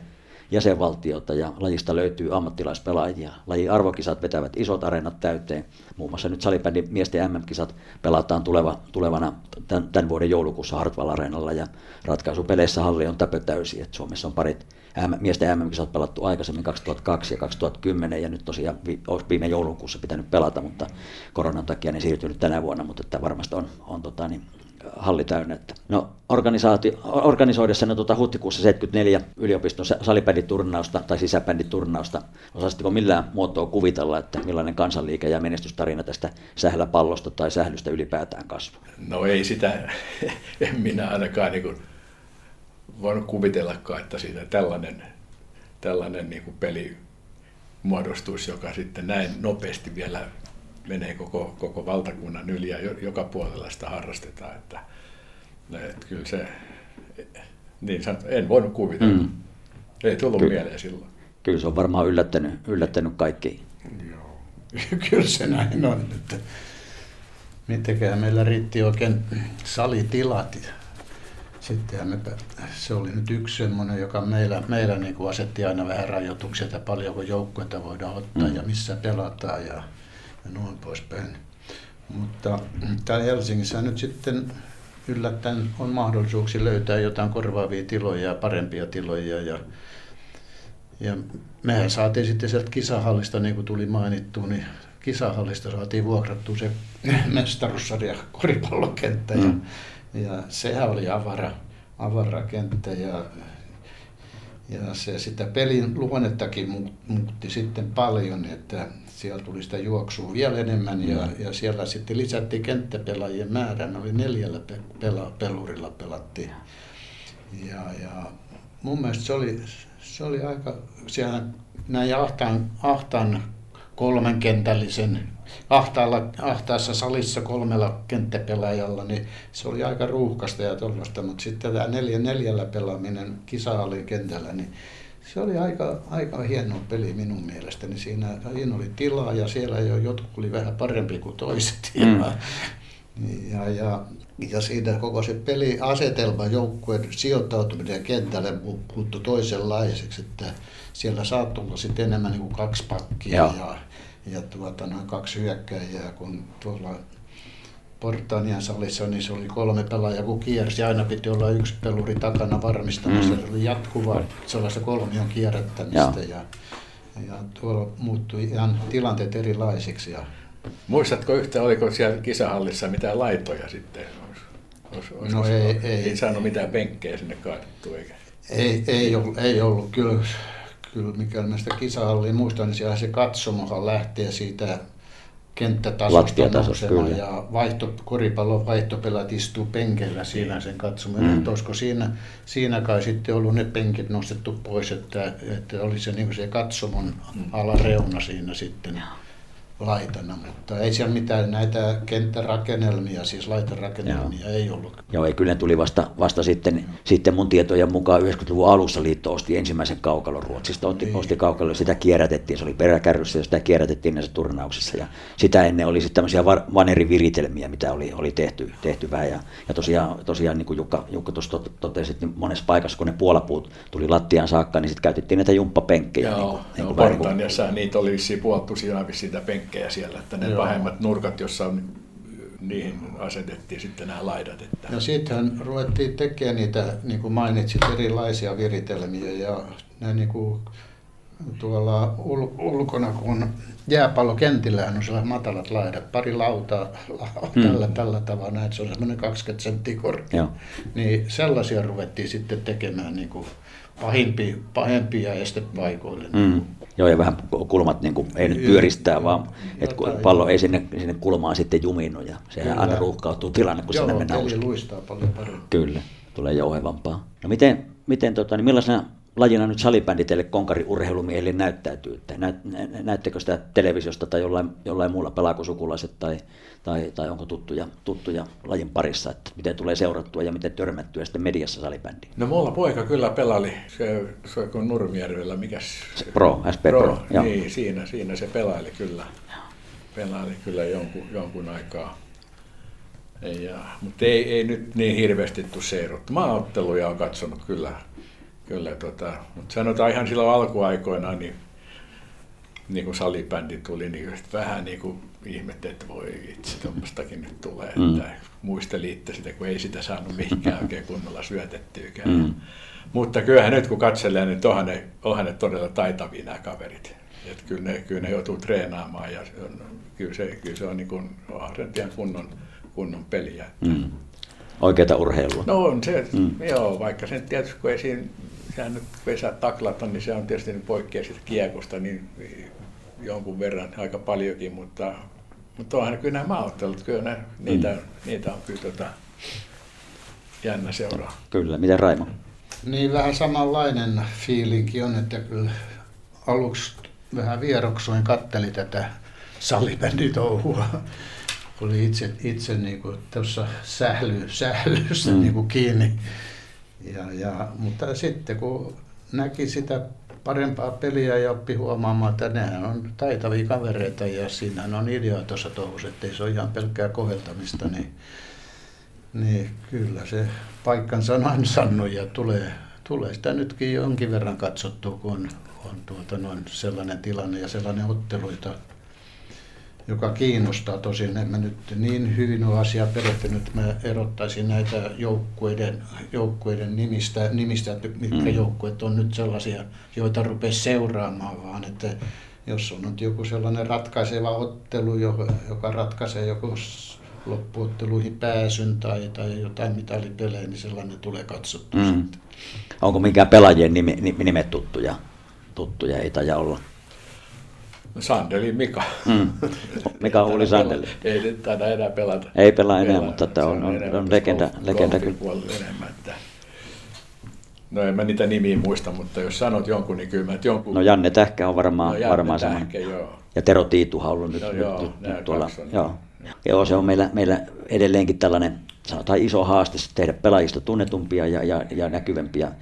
jäsenvaltiota ja lajista löytyy ammattilaispelaajia. Lajin arvokisat vetävät isot areenat täyteen. Muun muassa nyt salibändin miesten MM-kisat pelataan tuleva, tulevana tämän, tämän vuoden joulukuussa Hartwall Areenalla ja ratkaisupeleissä halli on täpötäysi. Et Suomessa on parit miesten MM-kisat pelattu aikaisemmin 2002 ja 2010 ja nyt tosiaan vi, olisi viime joulukuussa pitänyt pelata, mutta koronan takia ne siirtynyt tänä vuonna, mutta että varmasti on, on tota, niin, halli täynnä. Että. No, organisoidessa tuota, huhtikuussa 74 yliopiston salibänditurnausta tai sisäbänditurnausta, osasitteko millään muotoa kuvitella, että millainen kansanliike ja menestystarina tästä sähläpallosta tai sählystä ylipäätään kasvaa? No ei sitä, en minä ainakaan niin kuin voinut kuvitellakaan, että siitä tällainen, tällainen niin kuin peli muodostuisi, joka sitten näin nopeasti vielä menee koko, koko valtakunnan yli ja joka puolella sitä harrastetaan. Että, että kyllä se, niin en voinut kuvitella. Mm. Ei tullut Ky- mieleen silloin. Kyllä se on varmaan yllättänyt, yllättänyt kaikki. Joo, kyllä se näin on. Että mitenkään meillä riitti oikein salitilat sitten me, se oli nyt yksi semmoinen, joka meillä, meillä niin kuin asetti aina vähän rajoituksia, että paljonko joukkueita voidaan ottaa mm. ja missä pelataan ja, ja noin poispäin. Mutta täällä Helsingissä nyt sitten yllättäen on mahdollisuuksia löytää jotain korvaavia tiloja ja parempia tiloja. Ja, ja mehän saatiin sitten sieltä kisahallista, niin kuin tuli mainittu, niin kisahallista saatiin vuokrattua se mestaruussarja koripallokenttä. Mm. Ja, ja sehän oli avara, avara kenttä ja, ja se sitä pelin luonnettakin muutti sitten paljon, että siellä tuli sitä juoksua vielä enemmän ja, mm. ja siellä sitten lisättiin kenttäpelaajien määrän, oli neljällä pela, pelurilla pelattiin. Ja, ja mun mielestä se oli, se oli aika, siellä näin ahtaan, ahtaan kolmenkentällisen ahtaalla, ahtaassa salissa kolmella kenttäpelaajalla, niin se oli aika ruuhkasta ja tuollaista, mutta sitten tämä neljä neljällä pelaaminen oli kentällä, niin se oli aika, aika hieno peli minun mielestäni. Siinä, siinä oli tilaa ja siellä jo jotkut oli vähän parempi kuin toiset. Mm. Ja, ja, ja, ja siinä koko se peliasetelma, joukkueen sijoittautuminen kentälle muuttui toisenlaiseksi, että siellä saattoi olla sitten enemmän niin kuin kaksi pakkia Joo. ja ja tuota, noin kaksi hyökkäjää, kun tuolla Portanian salissa, niin se oli kolme pelaajaa, kun kiersi, aina piti olla yksi peluri takana varmistamassa. Mm. Se oli jatkuvaa sellaista kolmion kierrättämistä ja, ja tuolla muuttui ihan tilanteet erilaisiksi. Ja... Muistatko yhtä, oliko siellä kisahallissa mitään laitoja sitten? Olis, olis, no ei, ei, ei, saanut mitään penkkejä sinne kaadettua eikä? Ei, ei, ollut, ei ollut. Kyllä kyllä mikäli mä sitä kisahallia muistan, niin siellä se katsomohan lähtee siitä kenttätasosta nousemaan ja vaihto, koripallon vaihtopelat istuu penkeillä siinä sen katsomaan. Mm. olisiko siinä, siinä kai sitten ollut ne penkit nostettu pois, että, että oli se, niin se katsomon alareuna siinä sitten. Joo laitana, mutta ei siellä mitään näitä kenttärakennelmia, siis laiterakennelmia Joo. ei ollut. Joo, ei kyllä ne tuli vasta, vasta sitten, sitten mun tietojen mukaan 90-luvun alussa liitto osti ensimmäisen kaukalon Ruotsista, otti, niin. osti kaukalon, sitä kierrätettiin, se oli peräkärryssä ja sitä kierrätettiin näissä turnauksissa ja sitä ennen oli sitten tämmöisiä vaneriviritelmiä, mitä oli, oli tehty, tehty vähän ja, ja tosiaan, tosiaan niin kuin Jukka, Jukka tuossa totesi, niin monessa paikassa kun ne puolapuut tuli lattiaan saakka, niin sitten käytettiin näitä jumppapenkkejä. Joo, niin kuin, joo niin kuin Britanniassa niitä oli vissiin puhuttu siinä siitä penkkejä penkkejä siellä, että ne Joo. pahemmat nurkat, jossa on, niihin asetettiin sitten nämä laidat. Että... No sittenhän ruvettiin tekemään niitä, niin kuin mainitsit, erilaisia viritelmiä ja ne niin kuin tuolla ul, ulkona, kun jääpallokentillä on sellaiset matalat laidat, pari lautaa mm. tällä, tällä tavalla, näin, se on semmoinen 20 senttiä korkea. Joo. Niin sellaisia ruvettiin sitten tekemään niin kuin pahimpia, pahempia estepaikoille. Mm. Joo, ja vähän kulmat niin kuin, ei nyt pyöristää, Joo, vaan että pallo ei sinne, sinne kulmaan sitten juminnu, ja sehän Kyllä. aina ruuhkautuu tilanne, kun Joo, sinne mennään uskon. luistaa paljon paremmin. Kyllä, tulee jouhevampaa. No miten, miten tota, niin millaisena lajina nyt salibändi teille konkariurheilumiehille näyttäytyy? Että näyt, näettekö sitä televisiosta tai jollain, jollain muulla pelaako sukulaiset tai, tai, tai onko tuttuja, tuttuja lajin parissa, että miten tulee seurattua ja miten törmättyä sitten mediassa salibändiin? No mulla poika kyllä pelaili, se, se on Nurmijärvellä, mikäs? Se Pro, SP Pro, Pro joo. Niin, siinä, siinä se pelaili kyllä. Pelaili kyllä jonkun, jonkun aikaa. Ja, mutta ei, ei nyt niin hirveästi tule seuruttu. Maaotteluja on katsonut kyllä Kyllä, tota, mutta sanotaan ihan silloin alkuaikoina, niin, niin kun salibändi tuli, niin vähän niin kuin ihmettä, että voi itse, tuommoistakin nyt tulee. Mm. Että muistelitte sitä, kun ei sitä saanut mihinkään oikein kunnolla syötettyykään. Mm. Mutta kyllähän nyt kun katselee, niin onhan ne, onhan ne todella taitavia nämä kaverit. Että kyllä, ne, kyllä ne joutuu treenaamaan ja kyllä se, kyllä se on niin kuin, kunnon, kunnon peliä. Mm oikeita urheilua. No on se, mm. joo, vaikka sen tietysti kun ei siinä, sehän nyt vesä taklata, niin se on tietysti poikkea siitä kiekosta niin jonkun verran, aika paljonkin, mutta, mutta onhan kyllä nämä maaottelut, kyllä ne, niitä, mm. niitä on kyllä tota, jännä seuraa. Kyllä, miten Raimo? Niin vähän samanlainen fiilinki on, että kyllä aluksi vähän vieroksuin katteli tätä salibänditouhua oli itse, itse niin kuin tuossa sähly, sählyssä mm. niin kuin kiinni. Ja, ja, mutta sitten kun näki sitä parempaa peliä ja oppi huomaamaan, että nehän on taitavia kavereita ja siinä on ideaa tuossa touhussa, ettei se ole ihan pelkkää koheltamista, niin, niin kyllä se paikkansa on ansannut ja tulee, tulee sitä nytkin jonkin verran katsottua, kun on, on tuota noin sellainen tilanne ja sellainen otteluita joka kiinnostaa. Tosin en mä nyt niin hyvin ole asiaa perehtynyt, että mä erottaisin näitä joukkueiden, joukkueiden nimistä, nimistä, että mitkä mm. joukkueet on nyt sellaisia, joita rupeaa seuraamaan, vaan että jos on nyt joku sellainen ratkaiseva ottelu, joka ratkaisee joku loppuotteluihin pääsyn tai, tai jotain mitallipelejä, niin sellainen tulee katsottua mm. Onko mikään pelaajien nime, nimet tuttuja? Tuttuja ei taida olla. Sandeli Mika. Mm. Mika Uuli Sandeli. Ei nyt taida enää pelata. Ei pelaa enää, pelaa. mutta että on, on, on, on legenda, legenda kyllä. enemmän. Että... No en mä niitä nimiä muista, mutta jos sanot jonkun, niin kyllä mä jonkun... No Janne Tähkä on varmaan, no, varmaan Tähkä, joo. Ja Tero Tiituha on ollut nyt, no, joo, nyt, nyt tuolla. Joo. joo, se on meillä, meillä edelleenkin tällainen sanotaan iso haaste tehdä pelaajista tunnetumpia ja, ja, ja näkyvämpiä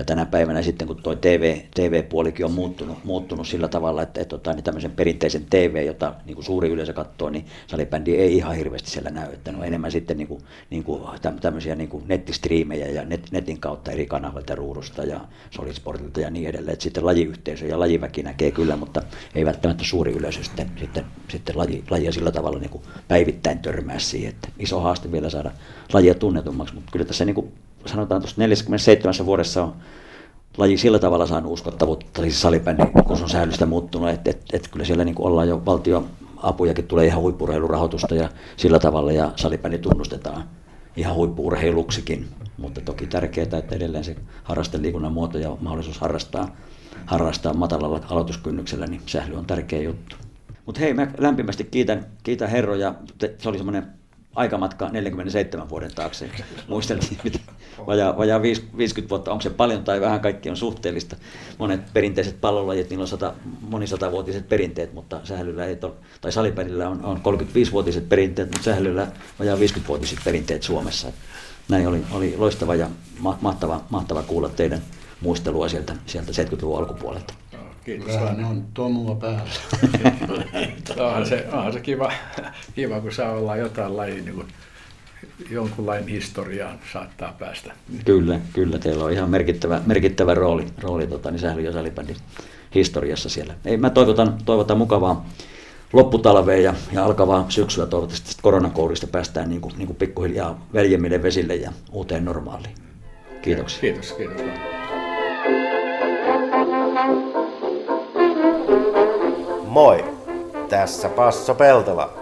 ja tänä päivänä sitten, kun tuo TV, TV-puolikin on muuttunut, muuttunut sillä tavalla, että, että, että niin tämmöisen perinteisen TV, jota niin kuin suuri yleisö katsoo, niin salibändi ei ihan hirveästi siellä näy. Että on enemmän sitten niin kuin, niin kuin tämmöisiä niin kuin nettistriimejä ja net, netin kautta eri kanavalta ruudusta ja Solisportilta ja niin edelleen. Että sitten lajiyhteisö ja lajiväki näkee kyllä, mutta ei välttämättä suuri yleisö sitten, sitten, sitten laji, lajia sillä tavalla niin kuin päivittäin törmää siihen. Että iso haaste vielä saada lajia tunnetummaksi, mutta kyllä tässä niin kuin sanotaan tuossa 47 vuodessa on laji sillä tavalla saanut uskottavuutta, siis salibändi, kun se on säännöstä muuttunut, että et, et kyllä siellä niin ollaan jo valtio apujakin tulee ihan huippurheilurahoitusta ja sillä tavalla ja salibändi tunnustetaan ihan huippuurheiluksikin, mutta toki tärkeää, että edelleen se harrasteliikunnan muoto ja mahdollisuus harrastaa, harrastaa matalalla aloituskynnyksellä, niin sähly on tärkeä juttu. Mutta hei, mä lämpimästi kiitän, kiitän herroja. Se oli semmoinen aikamatka 47 vuoden taakse. Muisteltiin, mitä vajaa, vajaa 50 vuotta, onko se paljon tai vähän, kaikki on suhteellista. Monet perinteiset pallolajit, niillä on sata, monisatavuotiset perinteet, mutta sählyllä ei ole, tai salipelillä on, on 35-vuotiset perinteet, mutta sählyllä vajaa 50-vuotiset perinteet Suomessa. Näin oli, oli loistava ja mahtava, mahtava kuulla teidän muistelua sieltä, sieltä 70-luvun alkupuolelta. Kiitos. Vähän on tomua päällä. onhan, se, onhan se kiva, kiva, kun saa olla jotain lajia, niin kuin jonkunlainen historiaan saattaa päästä. Kyllä, kyllä. Teillä on ihan merkittävä, merkittävä rooli, rooli tota, niin sähly- ja salibändin historiassa siellä. Ei, mä toivotan, toivotan mukavaa lopputalveen ja, ja alkavaa syksyä. Toivottavasti koronakourista päästään niin kuin, niin kuin pikkuhiljaa veljemmille vesille ja uuteen normaaliin. Kiitoksia. Kiitos, kiitos. Moi! Tässä Passo Peltola.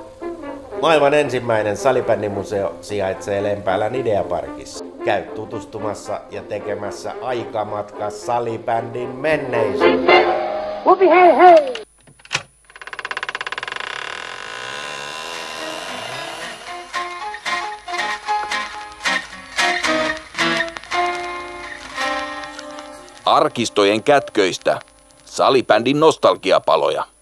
Maailman ensimmäinen salibändimuseo sijaitsee Lempäälän Ideaparkissa. Käy tutustumassa ja tekemässä aikamatka salibändin menneisyyteen. Hey hey! Arkistojen kätköistä salibändin nostalgiapaloja.